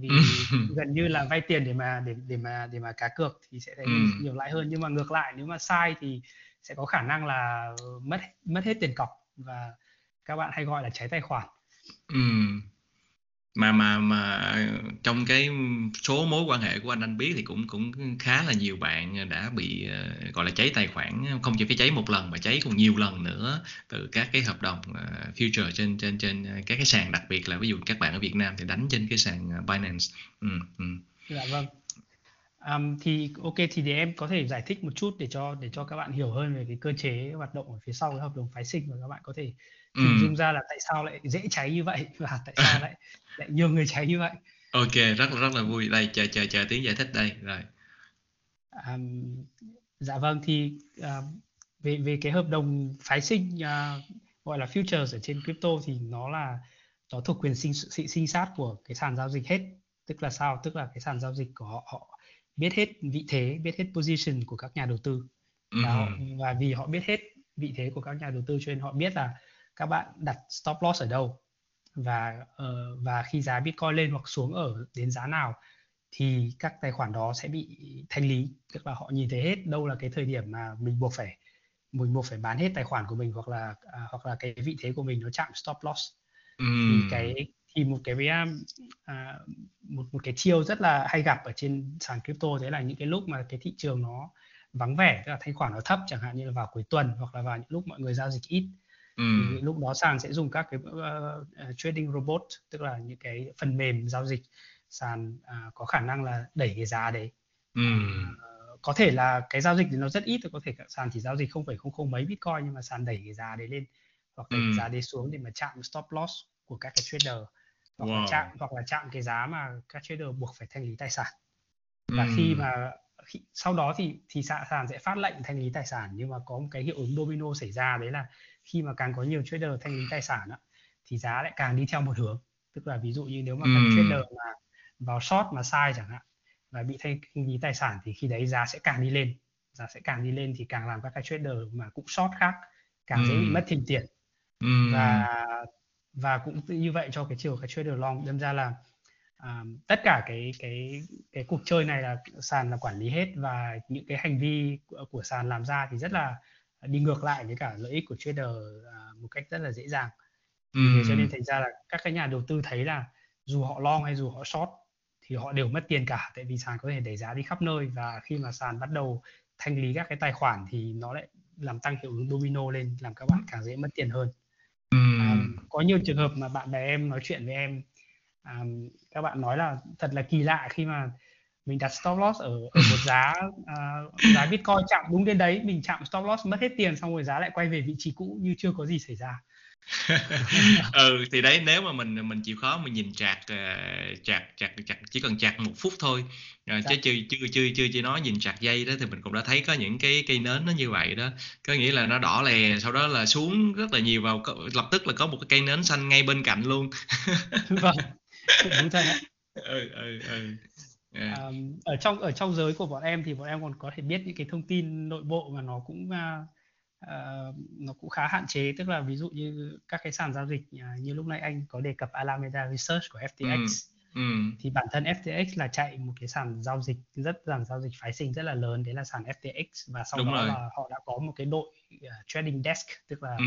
Speaker 2: vì gần như là vay tiền để mà để để mà để mà cá cược thì sẽ thấy
Speaker 1: Ừ.
Speaker 2: nhiều lãi hơn nhưng mà ngược lại nếu mà sai thì sẽ có khả năng là mất mất hết tiền cọc và các bạn hay gọi là cháy tài khoản
Speaker 1: Ừ. Mà mà mà trong cái số mối quan hệ của anh anh biết thì cũng cũng khá là nhiều bạn đã bị ờ, gọi là cháy tài khoản không chỉ cái cháy một lần mà cháy còn nhiều lần nữa từ các cái hợp đồng ờ, future trên trên trên các cái sàn đặc biệt là ví dụ các bạn ở Việt Nam thì đánh trên cái sàn ờ, Binance. Ừ, ừ.
Speaker 2: dạ vâng Um, thì ok thì để em có thể giải thích một chút để cho để cho các bạn hiểu hơn về cái cơ chế hoạt động ở phía sau cái hợp đồng phái sinh và các bạn có thể
Speaker 1: Ừ.
Speaker 2: hình dung ra là tại sao lại dễ cháy như vậy và tại sao lại lại nhiều người cháy như vậy
Speaker 1: Ok, rất là rất là vui. Đây chờ chờ chờ tiếng giải thích đây. Rồi.
Speaker 2: Àm, dạ vâng thì à, về về cái hợp đồng phái sinh à, gọi là futures ở trên crypto thì nó là nó thuộc quyền sinh sinh, sinh sát của cái sàn giao dịch hết tức là sao tức là cái sàn giao dịch của họ họ biết hết vị thế biết hết position của các nhà đầu tư
Speaker 1: Ừ.
Speaker 2: và, họ, và vì họ biết hết vị thế của các nhà đầu tư cho nên họ biết là các bạn đặt stop loss ở đâu? Và ờ, và khi giá Bitcoin lên hoặc xuống ở đến giá nào thì các tài khoản đó sẽ bị thanh lý. Tức là họ nhìn thấy hết đâu là cái thời điểm mà mình buộc phải mình buộc phải bán hết tài khoản của mình hoặc là à, hoặc là cái vị thế của mình nó chạm stop loss.
Speaker 1: Ừ.
Speaker 2: thì cái thì một cái um, à, một một cái chiêu rất là hay gặp ở trên sàn crypto đấy là những cái lúc mà cái thị trường nó vắng vẻ tức là thanh khoản nó thấp chẳng hạn như là vào cuối tuần hoặc là vào những lúc mọi người giao dịch ít
Speaker 1: Ừ.
Speaker 2: thì lúc đó sàn sẽ dùng các cái uh, trading robot tức là những cái phần mềm giao dịch sàn uh, có khả năng là đẩy cái giá đấy
Speaker 1: Ừ.
Speaker 2: uh, có thể là cái giao dịch thì nó rất ít có thể sàn chỉ giao dịch 0,00 mấy bitcoin nhưng mà sàn đẩy cái giá đấy lên hoặc đẩy
Speaker 1: ừ.
Speaker 2: giá đấy xuống để mà chạm stop loss của các cái trader hoặc
Speaker 1: wow.
Speaker 2: là chạm hoặc là chạm cái giá mà các trader buộc phải thanh lý tài sản và ừ. khi mà khi, sau đó thì thì sàn sẽ phát lệnh thanh lý tài sản nhưng mà có một cái hiệu ứng domino xảy ra đấy là khi mà càng có nhiều trader thanh lý tài sản á, thì giá lại càng đi theo một hướng tức là ví dụ như nếu mà các
Speaker 1: ừ.
Speaker 2: trader mà vào short mà sai chẳng hạn và bị thanh lý tài sản thì khi đấy giá sẽ càng đi lên giá sẽ càng đi lên thì càng làm các cái trader mà cũng short khác càng ừ. dễ bị mất thêm tiền
Speaker 1: ừ.
Speaker 2: và và cũng như vậy cho cái chiều cái trader long đâm ra là um, tất cả cái cái cái cuộc chơi này là sàn là quản lý hết và những cái hành vi của, của sàn làm ra thì rất là đi ngược lại với cả lợi ích của trader uh, một cách rất là dễ dàng
Speaker 1: ừ.
Speaker 2: cho nên thành ra là các cái nhà đầu tư thấy là dù họ long hay dù họ short thì họ đều mất tiền cả tại vì sàn có thể đẩy giá đi khắp nơi và khi mà sàn bắt đầu thanh lý các cái tài khoản thì nó lại làm tăng hiệu ứng domino lên làm các bạn càng dễ mất tiền hơn
Speaker 1: ừ.
Speaker 2: có nhiều trường hợp mà bạn bè em nói chuyện với em um, các bạn nói là thật là kỳ lạ khi mà mình đặt stop loss ở, ở một giá uh, giá bitcoin chạm đúng đến đấy mình chạm stop loss mất hết tiền xong rồi giá lại quay về vị trí cũ như chưa có gì xảy ra.
Speaker 1: Ừ thì đấy nếu mà mình mình chịu khó mình nhìn chạc chạc chạc chạc chỉ cần chạc một phút thôi. Uh, chứ chưa chưa chưa chưa chưa nói nhìn chạc dây đó thì mình cũng đã thấy có những cái cây nến nó như vậy đó. Có nghĩa là nó đỏ lè sau đó là xuống rất là nhiều vào lập tức là có một cái cây nến xanh ngay bên cạnh luôn.
Speaker 2: Vâng đúng đấy
Speaker 1: ừ, ừ, ừ.
Speaker 2: Yeah. Um, ở trong ở trong giới của bọn em thì bọn em còn có thể biết những cái thông tin nội bộ mà nó cũng uh, uh, nó cũng khá hạn chế tức là ví dụ như các cái sàn giao dịch uh, như lúc nãy anh có đề cập Alameda Research của FTX
Speaker 1: ừ. Ừ.
Speaker 2: thì bản thân FTX là chạy một cái sàn giao dịch rất sàn giao dịch phái sinh rất là lớn đấy là sàn FTX và sau
Speaker 1: Đúng
Speaker 2: đó
Speaker 1: rồi.
Speaker 2: là họ đã có một cái đội uh, trading desk tức là
Speaker 1: Ừ.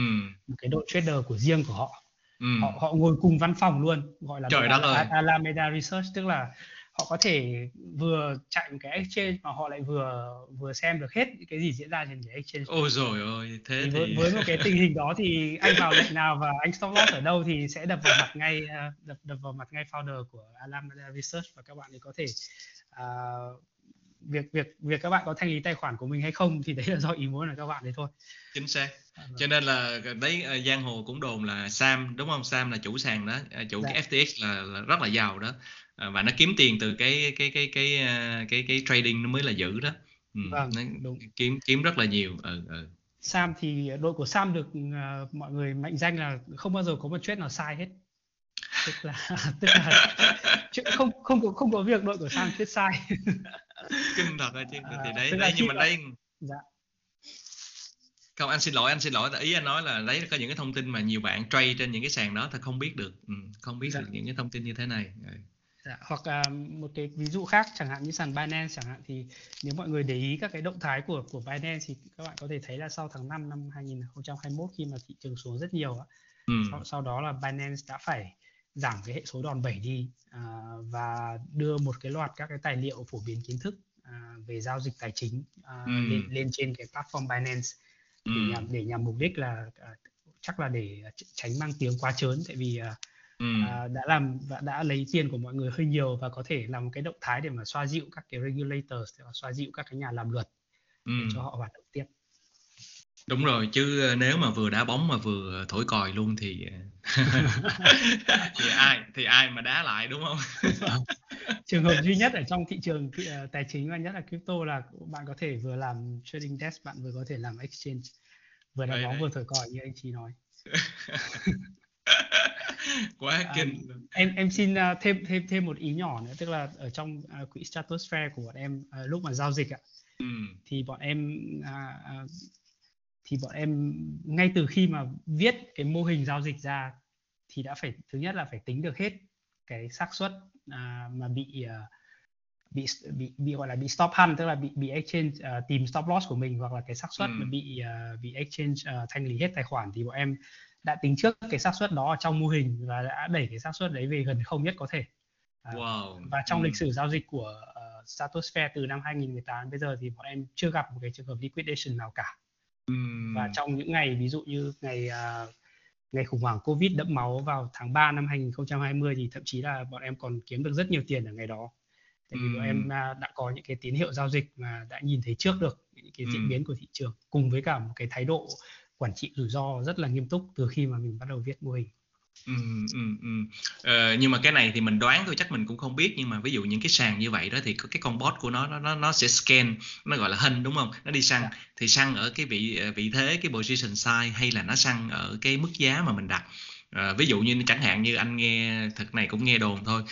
Speaker 2: một cái đội trader của riêng của họ
Speaker 1: Ừ.
Speaker 2: họ họ ngồi cùng văn phòng luôn gọi là
Speaker 1: Trời đất ơi.
Speaker 2: Alameda Research tức là họ có thể vừa chạy một cái exchange mà họ lại vừa vừa xem được hết những cái gì diễn ra trên cái exchange
Speaker 1: ôi rồi ôi thế
Speaker 2: thì
Speaker 1: thì,
Speaker 2: với, với một cái tình hình đó thì anh vào lệnh nào và anh stop loss ở đâu thì sẽ đập vào mặt ngay uh, đập đập vào mặt ngay founder của Alameda Research và các bạn ấy có thể uh, việc việc việc các bạn có thanh lý tài khoản của mình hay không thì đấy là do ý muốn của các bạn đấy thôi.
Speaker 1: Chính xác.
Speaker 2: À, vâng.
Speaker 1: cho nên là đấy giang hồ cũng đồn là Sam đúng không? Sam là chủ sàn đó chủ
Speaker 2: Dạ.
Speaker 1: cái FTX là, là rất là giàu đó và nó kiếm tiền từ cái cái cái cái cái cái, cái trading nó mới là dữ đó. Ừ,
Speaker 2: Vâng,
Speaker 1: nó
Speaker 2: đúng.
Speaker 1: kiếm kiếm rất là nhiều ừ, ừ.
Speaker 2: Sam thì đội của Sam được uh, mọi người mệnh danh là không bao giờ có một trade nào sai hết. Tức là tức là không không có không có việc đội của Sam trade sai.
Speaker 1: Kinh thật chứ. Thì đấy, à, đấy nhưng mà đây dạ. Không anh xin lỗi anh xin lỗi. Ý anh nói là đấy có những cái thông tin mà nhiều bạn trade trên những cái sàn đó thì không biết được. Ừ, không biết dạ. được những cái thông tin như thế này
Speaker 2: dạ. hoặc uh, một cái ví dụ khác chẳng hạn như sàn Binance chẳng hạn thì nếu mọi người để ý các cái động thái của của Binance thì các bạn có thể thấy là sau tháng 5 năm 2021 khi mà thị trường xuống rất nhiều ừ. sau, sau đó là Binance đã phải giảm cái hệ số đòn bẩy đi uh, và đưa một cái loạt các cái tài liệu phổ biến kiến thức uh, về giao dịch tài chính uh, ừ. lên lên trên cái platform Binance để ừ. nhằm để nhằm mục đích là uh, chắc là để tránh mang tiếng quá trớn tại vì uh, ừ. đã làm và đã lấy tiền của mọi người hơi nhiều và có thể làm một cái động thái để mà xoa dịu các cái regulators và xoa dịu các cái nhà làm luật ừ. để cho họ hoạt động tiếp.
Speaker 1: Đúng rồi chứ nếu mà vừa đá bóng mà vừa thổi còi luôn thì thì ai thì ai mà đá lại đúng không?
Speaker 2: Trường hợp duy nhất ở trong thị trường tài chính và nhất là crypto là bạn có thể vừa làm trading desk bạn vừa có thể làm exchange. Vừa đá bóng vừa thổi còi như anh chị nói
Speaker 1: quá kinh
Speaker 2: à, em em xin uh, thêm thêm thêm một ý nhỏ nữa tức là ở trong uh, quỹ stratosphere của bọn em uh, lúc mà giao dịch ạ ừ. thì bọn em uh, uh, thì bọn em ngay từ khi mà viết cái mô hình giao dịch ra thì đã phải thứ nhất là phải tính được hết cái xác suất à, mà bị uh, bị bị bị gọi là bị stop hunt tức là bị bị exchange uh, tìm stop loss của mình hoặc là cái xác suất ừ. mà bị uh, bị exchange uh, thanh lý hết tài khoản thì bọn em đã tính trước cái xác suất đó ở trong mô hình và đã đẩy cái xác suất đấy về gần không nhất có thể. Uh, wow. Và trong ừ. lịch sử giao dịch của uh, Stratosphere từ năm 2018 bây giờ thì bọn em chưa gặp một cái trường hợp liquidation nào cả và trong những ngày ví dụ như ngày uh, ngày khủng hoảng Covid đẫm máu vào tháng 3 năm 2020 thì thậm chí là bọn em còn kiếm được rất nhiều tiền ở ngày đó. Tại vì bọn em uh, đã có những cái tín hiệu giao dịch mà đã nhìn thấy trước được những cái diễn biến của thị trường cùng với cả một cái thái độ quản trị rủi ro rất là nghiêm túc từ khi mà mình bắt đầu viết mô hình.
Speaker 1: Ừ, ừ, ừ. Ờ, nhưng mà cái này thì mình đoán thôi chắc mình cũng không biết nhưng mà ví dụ những cái sàn như vậy đó thì cái con bot của nó nó nó sẽ scan nó gọi là hình đúng không nó đi săn yeah. Dạ. thì săn ở cái vị ờ, vị thế cái position size hay là nó săn ở cái mức giá mà mình đặt à, ví dụ như chẳng hạn như anh nghe thật này cũng nghe đồn thôi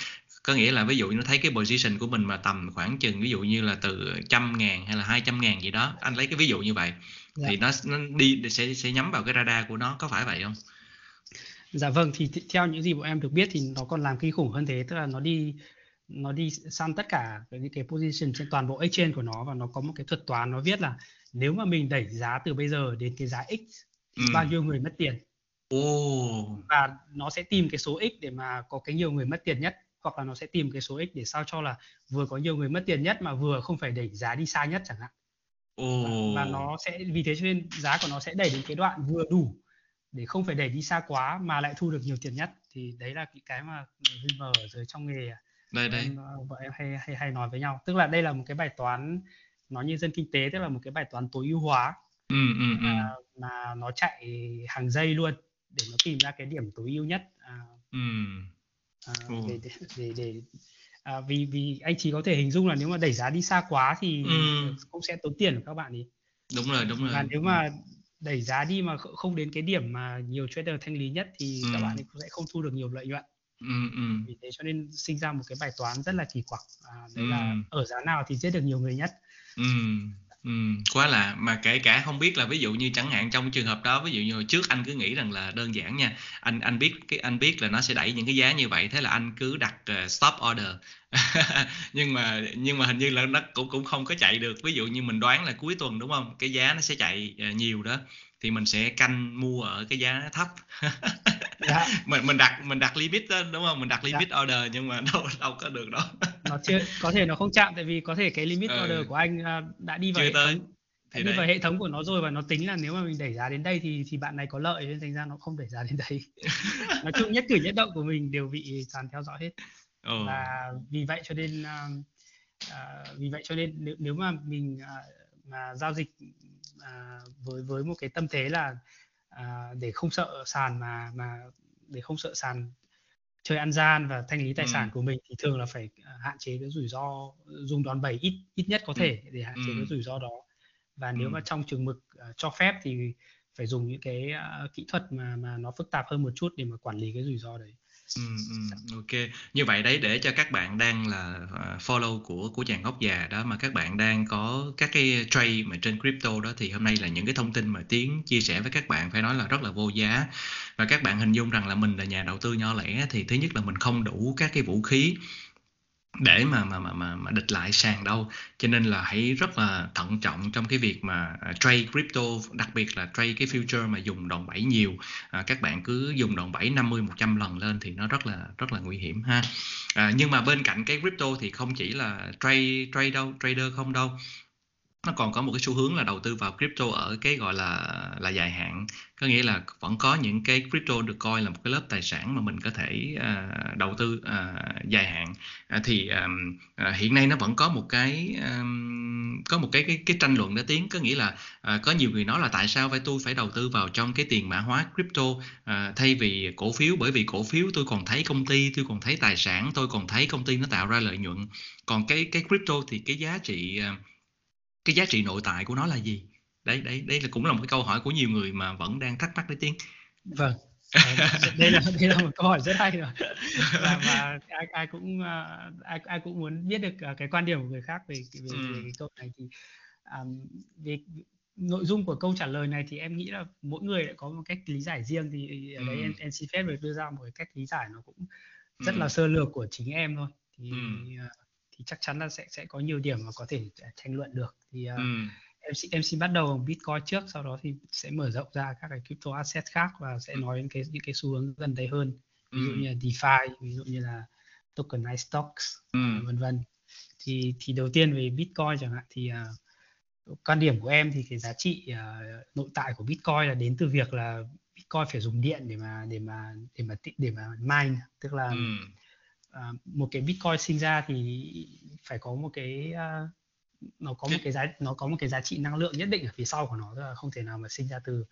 Speaker 1: có nghĩa là ví dụ nó thấy cái position của mình mà tầm khoảng chừng ví dụ như là từ trăm ngàn hay là hai trăm ngàn gì đó anh lấy cái ví dụ như vậy yeah. thì dạ. nó nó đi sẽ sẽ nhắm vào cái radar của nó có phải vậy không
Speaker 2: Dạ vâng thì theo những gì bọn em được biết thì nó còn làm kinh khủng hơn thế tức là nó đi nó đi săn tất cả những cái position trên toàn bộ exchange của nó và nó có một cái thuật toán nó viết là nếu mà mình đẩy giá từ bây giờ đến cái giá x thì ừ. bao nhiêu người mất tiền
Speaker 1: oh.
Speaker 2: và nó sẽ tìm cái số x để mà có cái nhiều người mất tiền nhất hoặc là nó sẽ tìm cái số x để sao cho là vừa có nhiều người mất tiền nhất mà vừa không phải đẩy giá đi xa nhất chẳng hạn. Và, và nó sẽ vì thế cho nên giá của nó sẽ đẩy đến cái đoạn vừa đủ để không phải đẩy đi xa quá mà lại thu được nhiều tiền nhất. Thì đấy là cái cái mà River ở dưới trong nghề
Speaker 1: đây đây.
Speaker 2: Em, ờ, vợ em hay hay hay nói với nhau. Tức là đây là một cái bài toán nói như dân kinh tế tức là một cái bài toán tối ưu hóa.
Speaker 1: Ừ, ừ, ừ.
Speaker 2: mà, mà nó chạy hàng giây luôn để nó tìm ra cái điểm tối ưu nhất. À, ừ. à, để để để, để à, vì vì anh chỉ có thể hình dung là nếu mà đẩy giá đi xa quá thì ừ. cũng sẽ tốn tiền của các bạn ấy
Speaker 1: đúng rồi đúng rồi
Speaker 2: và nếu mà đẩy giá đi mà không đến cái điểm mà nhiều trader thanh lý nhất thì ừ. các bạn cũng sẽ không thu được nhiều lợi nhuận
Speaker 1: ừ, ừ.
Speaker 2: vì thế cho nên sinh ra một cái bài toán rất là kỳ quặc à, đấy ừ. là ở giá nào thì giết được nhiều người nhất
Speaker 1: ừ. Ừ, quá lạ mà kể cả không biết là ví dụ như chẳng hạn trong trường hợp đó ví dụ như hồi trước anh cứ nghĩ rằng là đơn giản nha anh anh biết cái anh biết là nó sẽ đẩy những cái giá như vậy thế là anh cứ đặt uh, stop order nhưng mà nhưng mà hình như là nó cũng cũng không có chạy được ví dụ như mình đoán là cuối tuần đúng không cái giá nó sẽ chạy uh, nhiều đó thì mình sẽ canh mua ở cái giá thấp dạ. mình mình đặt mình đặt limit đó, đúng không mình đặt limit dạ. order nhưng mà đâu đâu có được đâu
Speaker 2: nó chưa có thể nó không chạm tại vì có thể cái limit ừ. order của anh à, đã đi vào chưa hệ tới. thống thì đi vào hệ thống của nó rồi và nó tính là nếu mà mình đẩy giá đến đây thì thì bạn này có lợi nên thành ra nó không đẩy giá đến đây nói chung nhất cử nhất động của mình đều bị sàn theo dõi hết ừ. và vì vậy cho nên uh, uh, vì vậy cho nên nếu, nếu mà mình uh, mà giao dịch à, với với một cái tâm thế là à, để không sợ sàn mà mà để không sợ sàn chơi ăn gian và thanh lý tài ừ. sản của mình thì thường là phải hạn chế cái rủi ro dùng đòn bẩy ít ít nhất có ừ. thể để hạn chế ừ. cái rủi ro đó và nếu mà trong trường mực uh, cho phép thì phải dùng những cái uh, kỹ thuật mà mà nó phức tạp hơn một chút để mà quản lý cái rủi ro đấy
Speaker 1: ừm, ok. Như vậy đấy để cho các bạn đang là ờ, follow của của chàng gốc già đó mà các bạn đang có các cái trade mà trên crypto đó thì hôm nay là những cái thông tin mà tiến chia sẻ với các bạn phải nói là rất là vô giá. Và các bạn hình dung rằng là mình là nhà đầu tư nhỏ lẻ thì thứ nhất là mình không đủ các cái vũ khí để mà mà mà mà, mà địch lại sàn đâu. Cho nên là hãy rất là thận trọng trong cái việc mà à, trade crypto đặc biệt là trade cái future mà dùng đòn bẩy nhiều. À, các bạn cứ dùng đòn bẩy 50 100 lần lên thì nó rất là rất là nguy hiểm ha. À, nhưng mà bên cạnh cái crypto thì không chỉ là trade trade đâu trader không đâu nó còn có một cái xu hướng là đầu tư vào crypto ở cái gọi là là dài hạn. Có nghĩa là vẫn có những cái crypto được coi là một cái lớp tài sản mà mình có thể uh, đầu tư uh, dài hạn. Uh, thì um, uh, hiện nay nó vẫn có một cái um, có một cái cái cái tranh luận đã tiến. Có nghĩa là uh, có nhiều người nói là tại sao phải tôi phải đầu tư vào trong cái tiền mã hóa crypto? Uh, thay vì cổ phiếu bởi vì cổ phiếu tôi còn thấy công ty tôi còn thấy tài sản tôi còn thấy công ty nó tạo ra lợi nhuận. Còn cái cái crypto thì cái giá trị uh, cái giá trị nội tại của nó là gì đấy đấy đây là cũng là một cái câu hỏi của nhiều người mà vẫn đang thắc mắc đấy tiếng
Speaker 2: vâng đây là đây là một câu hỏi rất hay rồi và, ai ai cũng uh, ai ai cũng muốn biết được uh, cái quan điểm của người khác về về, ừ. về cái câu này thì um, về nội dung của câu trả lời này thì em nghĩ là mỗi người lại có một cách lý giải riêng thì ở đấy ừ. em, em xin phép được đưa ra một cái cách lý giải nó cũng rất ừ. là sơ lược của chính em thôi thì ừ. Thì chắc chắn là sẽ sẽ có nhiều điểm mà có thể tranh luận được thì uh, ừ. em xin em xin bắt đầu bằng Bitcoin trước sau đó thì sẽ mở rộng ra các cái crypto asset khác và sẽ ừ. nói đến cái những cái xu hướng gần đây hơn ví dụ ừ. như là DeFi ví dụ như là tokenized stocks ừ. vân vân thì thì đầu tiên về Bitcoin chẳng hạn thì uh, quan điểm của em thì cái giá trị uh, nội tại của Bitcoin là đến từ việc là Bitcoin phải dùng điện để mà để mà để mà để mà mine tức là ừ À, một cái bitcoin sinh ra thì phải có một cái uh, nó có một cái giá nó có một cái giá trị năng lượng nhất định ở phía sau của nó là không thể nào mà sinh ra từ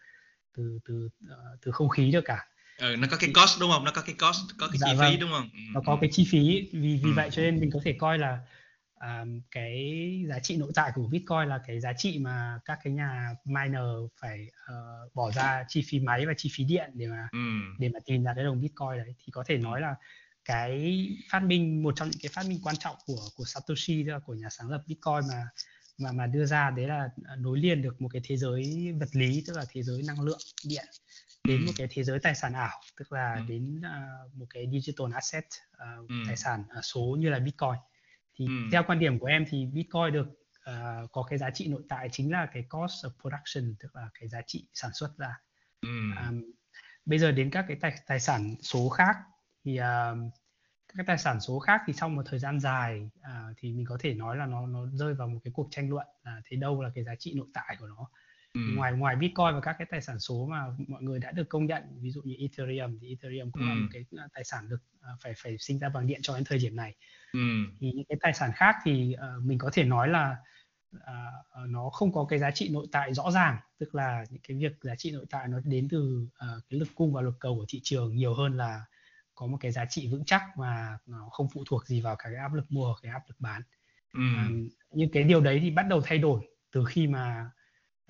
Speaker 2: từ từ uh, từ không khí được cả
Speaker 1: ừ, nó có cái cost đúng không nó có cái cost có cái dạ chi vâng. phí đúng không
Speaker 2: ừ. nó có cái chi phí vì vì ừ. vậy cho nên mình có thể coi là um, cái giá trị nội tại của bitcoin là cái giá trị mà các cái nhà miner phải uh, bỏ ra chi phí máy và chi phí điện để mà ừ. để mà tìm ra cái đồng bitcoin đấy thì có thể nói là cái phát minh một trong những cái phát minh quan trọng của của Satoshi là của nhà sáng lập Bitcoin mà mà mà đưa ra đấy là nối liền được một cái thế giới vật lý tức là thế giới năng lượng điện đến một cái thế giới tài sản ảo tức là ừ. đến uh, một cái digital asset uh, ừ. tài sản uh, số như là Bitcoin thì ừ. theo quan điểm của em thì Bitcoin được uh, có cái giá trị nội tại chính là cái cost of production tức là cái giá trị sản xuất ra ừ. um, bây giờ đến các cái tài, tài sản số khác thì uh, các tài sản số khác thì trong một thời gian dài uh, thì mình có thể nói là nó nó rơi vào một cái cuộc tranh luận là thế đâu là cái giá trị nội tại của nó ừ. ngoài ngoài Bitcoin và các cái tài sản số mà mọi người đã được công nhận ví dụ như Ethereum thì Ethereum cũng ừ. là một cái tài sản được uh, phải phải sinh ra bằng điện cho đến thời điểm này ừ. thì những cái tài sản khác thì uh, mình có thể nói là uh, nó không có cái giá trị nội tại rõ ràng tức là những cái việc giá trị nội tại nó đến từ uh, cái lực cung và lực cầu của thị trường nhiều hơn là có một cái giá trị vững chắc và nó không phụ thuộc gì vào cái áp lực mua cái áp lực bán ừ. um, nhưng cái điều đấy thì bắt đầu thay đổi từ khi mà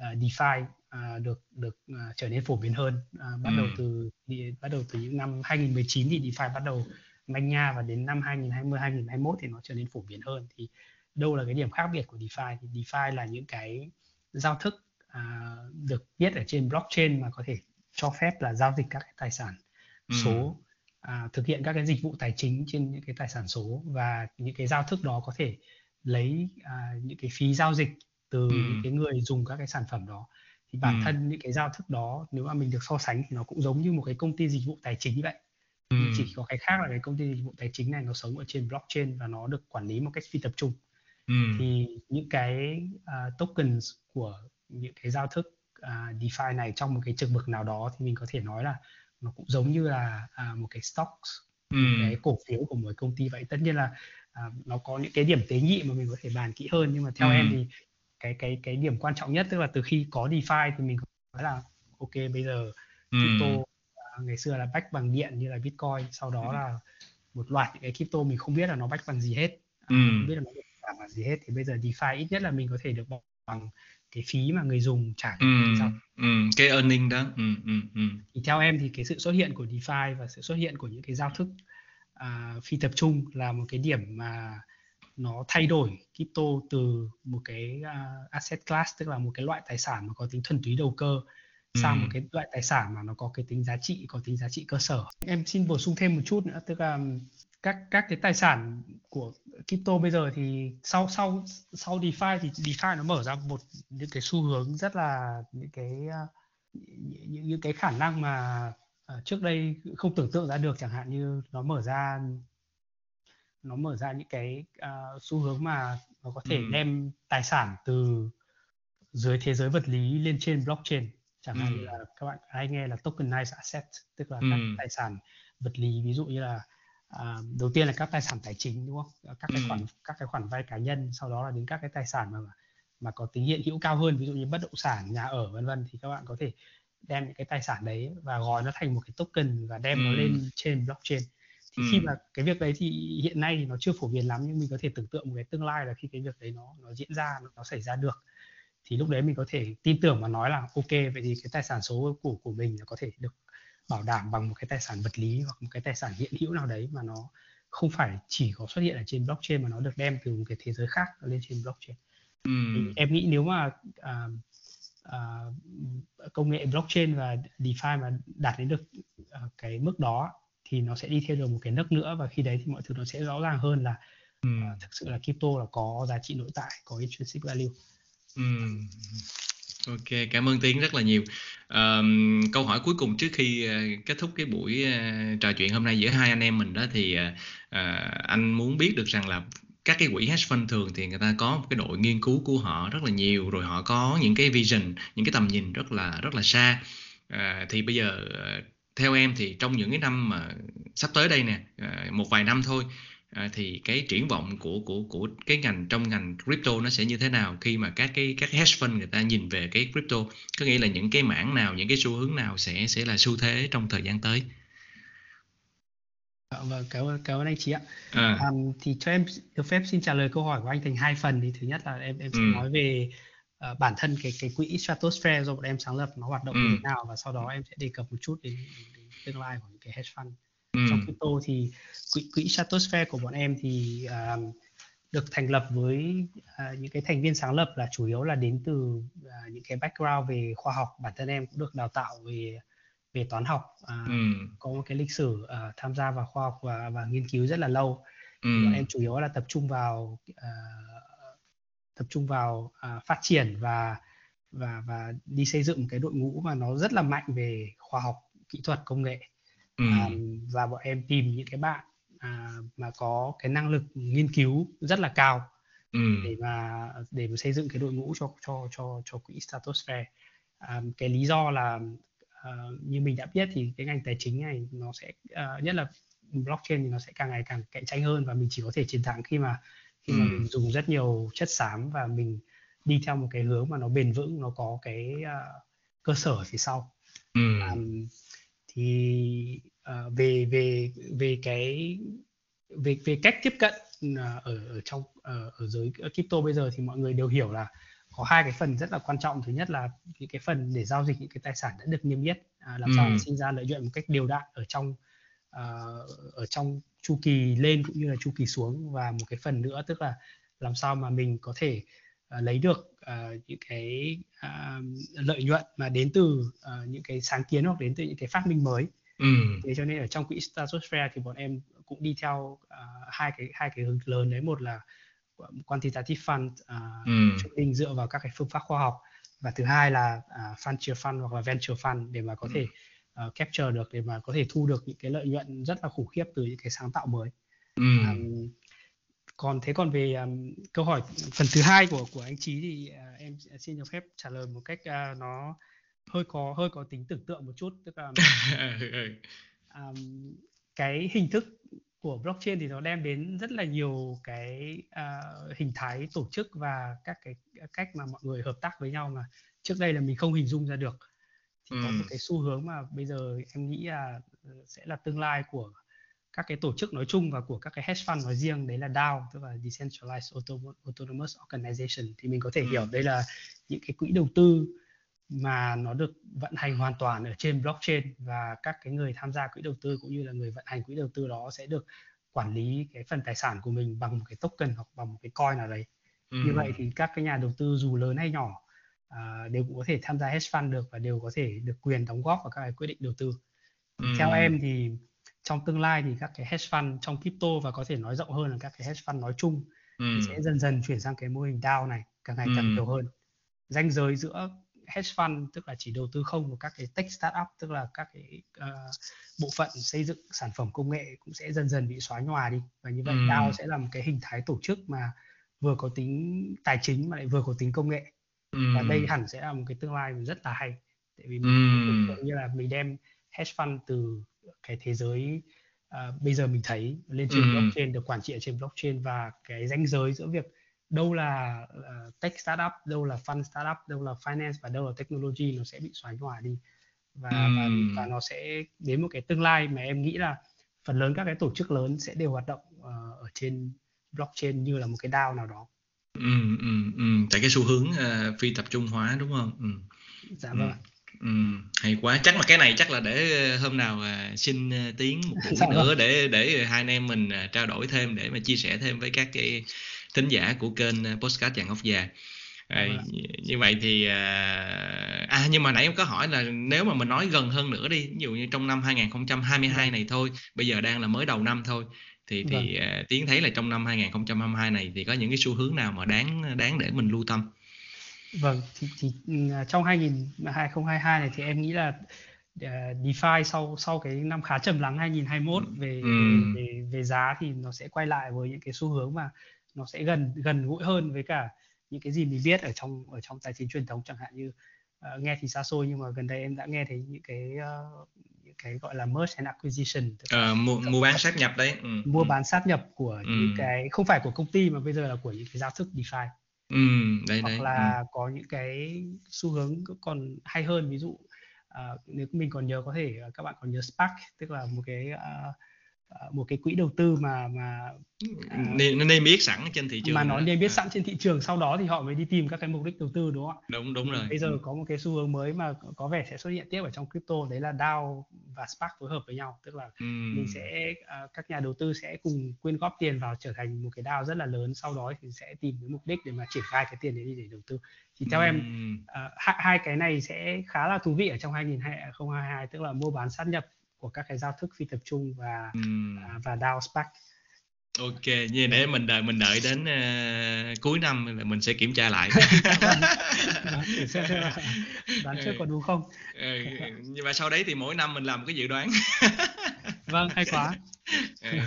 Speaker 2: uh, DeFi uh, được được uh, trở nên phổ biến hơn uh, bắt ừ. đầu từ đi, bắt đầu từ những năm 2019 thì DeFi bắt đầu manh nha và đến năm 2020 2021 thì nó trở nên phổ biến hơn thì đâu là cái điểm khác biệt của DeFi thì DeFi là những cái giao thức uh, được viết ở trên blockchain mà có thể cho phép là giao dịch các cái tài sản ừ. số à, thực hiện các cái dịch vụ tài chính trên những cái tài sản số và những cái giao thức đó có thể lấy à, những cái phí giao dịch từ ừ. những cái người dùng các cái sản phẩm đó thì bản ừ. thân những cái giao thức đó nếu mà mình được so sánh thì nó cũng giống như một cái công ty dịch vụ tài chính vậy ừ. chỉ có cái khác là cái công ty dịch vụ tài chính này nó sống ở trên blockchain và nó được quản lý một cách phi tập trung ừ. thì những cái uh, tokens của những cái giao thức uh, DeFi này trong một cái trường mực nào đó thì mình có thể nói là nó cũng giống như là à, một cái stocks ừ. một cái cổ phiếu của một công ty vậy tất nhiên là à, nó có những cái điểm tế nhị mà mình có thể bàn kỹ hơn nhưng mà theo ừ. em thì cái cái cái điểm quan trọng nhất tức là từ khi có DeFi thì mình nói là ok bây giờ ừ. crypto à, ngày xưa là bách bằng điện như là Bitcoin sau đó ừ. là một loạt những cái crypto mình không biết là nó bách bằng gì hết à, ừ. không biết là nó được bằng gì hết thì bây giờ DeFi ít nhất là mình có thể được bằng cái phí mà người dùng trả cho
Speaker 1: Ừm,
Speaker 2: cái
Speaker 1: earning đó. Ừm, ừm, ừm.
Speaker 2: thì theo em thì cái sự xuất hiện của DeFi và sự xuất hiện của những cái giao thức à, phi tập trung là một cái điểm mà nó thay đổi crypto từ một cái uh, asset class tức là một cái loại tài sản mà có tính thuần túy đầu cơ sang một cái loại tài sản mà nó có cái tính giá trị có tính giá trị cơ sở? Em xin bổ sung thêm một chút nữa tức là các các cái tài sản của crypto bây giờ thì sau sau sau DeFi thì DeFi nó mở ra một những cái xu hướng rất là những cái uh, những, những cái khả năng mà uh, trước đây không tưởng tượng ra được chẳng hạn như nó mở ra nó mở ra những cái uh, xu hướng mà nó có thể ừ. đem tài sản từ dưới thế giới vật lý lên trên blockchain chẳng hạn ừ. như là các bạn hay nghe là tokenized asset tức là ừ. các tài sản vật lý ví dụ như là à, đầu tiên là các tài sản tài chính đúng không các cái ừ. khoản các cái khoản vay cá nhân sau đó là đến các cái tài sản mà mà có tính hiện hữu cao hơn ví dụ như bất động sản nhà ở vân vân thì các bạn có thể đem những cái tài sản đấy và gói nó thành một cái token và đem ừ. nó lên trên blockchain thì ừ. khi mà cái việc đấy thì hiện nay thì nó chưa phổ biến lắm nhưng mình có thể tưởng tượng một cái tương lai là khi cái việc đấy nó nó diễn ra nó, nó xảy ra được thì lúc đấy mình có thể tin tưởng và nói là ok vậy thì cái tài sản số của của mình có thể được bảo đảm bằng một cái tài sản vật lý hoặc một cái tài sản hiện hữu nào đấy mà nó không phải chỉ có xuất hiện ở trên blockchain mà nó được đem từ một cái thế giới khác lên trên blockchain ừ. thì em nghĩ nếu mà à, à, công nghệ blockchain và DeFi mà đạt đến được à, cái mức đó thì nó sẽ đi theo được một cái nấc nữa và khi đấy thì mọi thứ nó sẽ rõ ràng hơn là ừ. uh, thực sự là crypto là có giá trị nội tại có intrinsic value ừm,
Speaker 1: Ok, cảm ơn Tiến rất là nhiều. Um, câu hỏi cuối cùng trước khi uh, kết thúc cái buổi uh, trò chuyện hôm nay giữa hai anh em mình đó thì uh, anh muốn biết được rằng là các cái quỹ hedge fund thường thì người ta có một cái đội nghiên cứu của họ rất là nhiều rồi họ có những cái vision, những cái tầm nhìn rất là rất là xa. Uh, thì bây giờ uh, theo em thì trong những cái năm mà sắp tới đây nè à, một vài năm thôi à, thì cái triển vọng của của của cái ngành trong ngành crypto nó sẽ như thế nào khi mà các cái các hedge fund người ta nhìn về cái crypto có nghĩa là những cái mảng nào những cái xu hướng nào sẽ sẽ là xu thế trong thời gian tới
Speaker 2: Vâng, cảm ơn cảm ơn anh chị ạ. À. Um, thì cho em được phép xin trả lời câu hỏi của anh thành hai phần. Thì thứ nhất là em em sẽ ừ. nói về uh, bản thân cái cái quỹ Stratosphere do bọn em sáng lập nó hoạt động ừ. như thế nào và sau đó em sẽ đề cập một chút đến, đến tương lai của những cái hedge fund ừ. trong crypto thì quỹ quỹ Stratosphere của bọn em thì uh, được thành lập với uh, những cái thành viên sáng lập là chủ yếu là đến từ uh, những cái background về khoa học bản thân em cũng được đào tạo về về toán học uh, ừ. có một cái lịch sử uh, tham gia vào khoa học và, và nghiên cứu rất là lâu ừ. bọn em chủ yếu là tập trung vào uh, tập trung vào uh, phát triển và và và đi xây dựng cái đội ngũ mà nó rất là mạnh về khoa học kỹ thuật công nghệ ừ. um, và bọn em tìm những cái bạn uh, mà có cái năng lực nghiên cứu rất là cao ừ. để mà để mà xây dựng cái đội ngũ cho cho cho cho quỹ Stratosphere um, cái lý do là uh, như mình đã biết thì cái ngành tài chính này nó sẽ uh, nhất là blockchain thì nó sẽ càng ngày càng cạnh tranh hơn và mình chỉ có thể chiến thắng khi mà khi mà ừ. mình dùng rất nhiều chất xám và mình đi theo một cái hướng mà nó bền vững nó có cái uh, cơ sở phía sau ừ. um, thì uh, về về về cái về về cách tiếp cận uh, ở ở trong uh, ở giới crypto bây giờ thì mọi người đều hiểu là có hai cái phần rất là quan trọng thứ nhất là những cái phần để giao dịch những cái tài sản đã được niêm yết à, làm ừ. sao để sinh ra lợi nhuận một cách đều đặn ở trong uh, ở trong chu kỳ lên cũng như là chu kỳ xuống và một cái phần nữa tức là làm sao mà mình có thể lấy được uh, những cái uh, lợi nhuận mà đến từ uh, những cái sáng kiến hoặc đến từ những cái phát minh mới ừ. thế cho nên ở trong quỹ Stratosphere thì bọn em cũng đi theo uh, hai cái hai cái hướng lớn đấy một là quantitative fund uh, ừ. trading dựa vào các cái phương pháp khoa học và thứ hai là uh, frontier fund hoặc là venture fund để mà có ừ. thể uh, capture được để mà có thể thu được những cái lợi nhuận rất là khủng khiếp từ những cái sáng tạo mới. Ừ. Um, còn thế còn về um, câu hỏi phần thứ hai của của anh Chí thì uh, em xin được phép trả lời một cách uh, nó hơi có hơi có tính tưởng tượng một chút. Tức là um, cái hình thức của blockchain thì nó đem đến rất là nhiều cái uh, hình thái tổ chức và các cái cách mà mọi người hợp tác với nhau mà trước đây là mình không hình dung ra được. Thì ừ. có một cái xu hướng mà bây giờ em nghĩ là sẽ là tương lai của các cái tổ chức nói chung và của các cái hedge fund nói riêng đấy là DAO tức là decentralized autonomous organization thì mình có thể ừ. hiểu đây là những cái quỹ đầu tư mà nó được vận hành hoàn toàn ở trên blockchain và các cái người tham gia quỹ đầu tư cũng như là người vận hành quỹ đầu tư đó sẽ được quản lý cái phần tài sản của mình bằng một cái token hoặc bằng một cái coin nào đấy ừ. như vậy thì các cái nhà đầu tư dù lớn hay nhỏ à, đều cũng có thể tham gia hedge fund được và đều có thể được quyền đóng góp vào các cái quyết định đầu tư ừ. theo em thì trong tương lai thì các cái hedge fund trong crypto và có thể nói rộng hơn là các cái hedge fund nói chung ừ. sẽ dần dần chuyển sang cái mô hình DAO này càng ngày càng ừ. nhiều hơn ranh giới giữa hedge fund tức là chỉ đầu tư không của các cái tech startup tức là các cái uh, bộ phận xây dựng sản phẩm công nghệ cũng sẽ dần dần bị xóa nhòa đi và như vậy ừ. DAO sẽ là một cái hình thái tổ chức mà vừa có tính tài chính mà lại vừa có tính công nghệ ừ. và đây hẳn sẽ là một cái tương lai rất là hay tại vì mình ừ. như là mình đem hedge fund từ cái thế giới uh, bây giờ mình thấy lên trên ừ. blockchain được quản trị ở trên blockchain và cái ranh giới giữa việc đâu là uh, tech startup đâu là fund startup đâu là finance và đâu là technology nó sẽ bị xóa nhòa đi và, ừ. và và nó sẽ đến một cái tương lai mà em nghĩ là phần lớn các cái tổ chức lớn sẽ đều hoạt động uh, ở trên blockchain như là một cái DAO nào đó.
Speaker 1: Ừ, ừ, ừ. tại cái xu hướng uh, phi tập trung hóa đúng không? Ừ.
Speaker 2: Dạ vâng. Ừ.
Speaker 1: Ừ, hay quá chắc là cái này chắc là để ờ, hôm nào à, xin ờ, tiếng một buổi nữa vâng. để để hai anh em mình à, trao đổi thêm để mà chia sẻ thêm với các cái thính giả của kênh à, podcast chàng ốc già à, vâng. như vậy thì à nhưng mà nãy em có hỏi là nếu mà mình nói gần hơn nữa đi ví dụ như trong năm 2022 này thôi bây giờ đang là mới đầu năm thôi thì thì vâng. tiến thấy là trong năm 2022 này thì có những cái xu hướng nào mà đáng đáng để mình lưu tâm
Speaker 2: Vâng, thì, thì ừ, trong 2000, 2022 này thì em nghĩ là uh, DeFi sau sau cái năm khá trầm lắng 2021 về, ừ. về về về giá thì nó sẽ quay lại với những cái xu hướng mà nó sẽ gần gần gũi hơn với cả những cái gì mình biết ở trong ở trong tài chính truyền thống chẳng hạn như uh, nghe thì xa xôi nhưng mà gần đây em đã nghe thấy những cái uh, những cái gọi là merge and acquisition
Speaker 1: uh, mua, mua bán sát nhập đấy
Speaker 2: ừ. mua ừ. bán sát nhập của ừ. những cái không phải của công ty mà bây giờ là của những cái giao thức DeFi
Speaker 1: Ừ, đấy,
Speaker 2: hoặc
Speaker 1: đấy.
Speaker 2: là ừ. có những cái xu hướng còn hay hơn ví dụ uh, nếu mình còn nhớ có thể các bạn còn nhớ Spark tức là một cái Ờ, một cái quỹ đầu tư mà mà
Speaker 1: à, nên nó biết sẵn trên thị trường
Speaker 2: mà nó nên biết à. sẵn trên thị trường sau đó thì họ mới đi tìm các cái mục đích đầu tư đúng không ạ
Speaker 1: đúng đúng rồi
Speaker 2: bây giờ có một cái xu hướng mới mà có vẻ sẽ xuất hiện tiếp ở trong crypto đấy là DAO và Spark phối hợp với nhau tức là uhm. mình sẽ uh, các nhà đầu tư sẽ cùng quyên góp tiền vào trở thành một cái DAO rất là lớn sau đó thì sẽ tìm cái mục đích để mà triển khai cái tiền đấy đi để đầu tư thì theo uhm. em uh, hai, hai cái này sẽ khá là thú vị ở trong 2022 tức là mua bán sát nhập của các cái giao thức phi tập trung và uhm. và DAO Spark
Speaker 1: Ok, như để mình đợi mình đợi đến uh, cuối năm là mình sẽ kiểm tra lại.
Speaker 2: đoán trước có đúng không?
Speaker 1: Ừ, nhưng mà sau đấy thì mỗi năm mình làm cái dự đoán.
Speaker 2: vâng, hay quá.
Speaker 1: Ừ.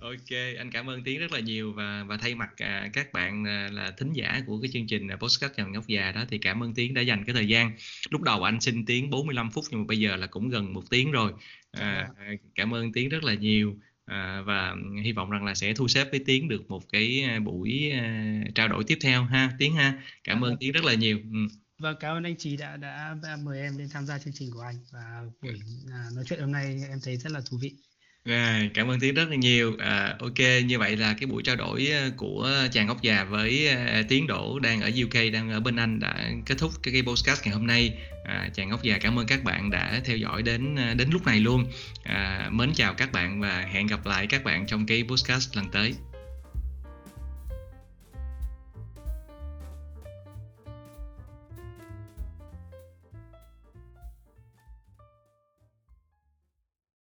Speaker 1: Ok, anh cảm ơn Tiến rất là nhiều và và thay mặt à, các bạn à, là thính giả của cái chương trình à, podcast chào ngốc già đó thì cảm ơn Tiến đã dành cái thời gian. Lúc đầu anh xin Tiến 45 phút nhưng mà bây giờ là cũng gần một tiếng rồi. À, dạ. cảm ơn Tiến rất là nhiều. À, và hy vọng rằng là sẽ thu xếp với Tiến được một cái buổi uh, trao đổi tiếp theo ha Tiến ha cảm ơn Tiến rất là nhiều ừ.
Speaker 2: Vâng, cảm ơn anh Trí đã, đã đã mời em lên tham gia chương trình của anh và buổi uh, nói chuyện hôm nay em thấy rất là thú vị.
Speaker 1: À, cảm ơn Tiến rất là nhiều. À, ok, như vậy là cái buổi trao đổi à, của chàng ốc già với à, Tiến Đỗ đang ở UK, đang ở bên Anh đã kết thúc cái, cái podcast ngày hôm nay. À, chàng ốc già cảm ơn các bạn đã theo dõi đến à, đến lúc này luôn. À, mến chào các bạn và hẹn gặp lại các bạn trong cái podcast lần tới.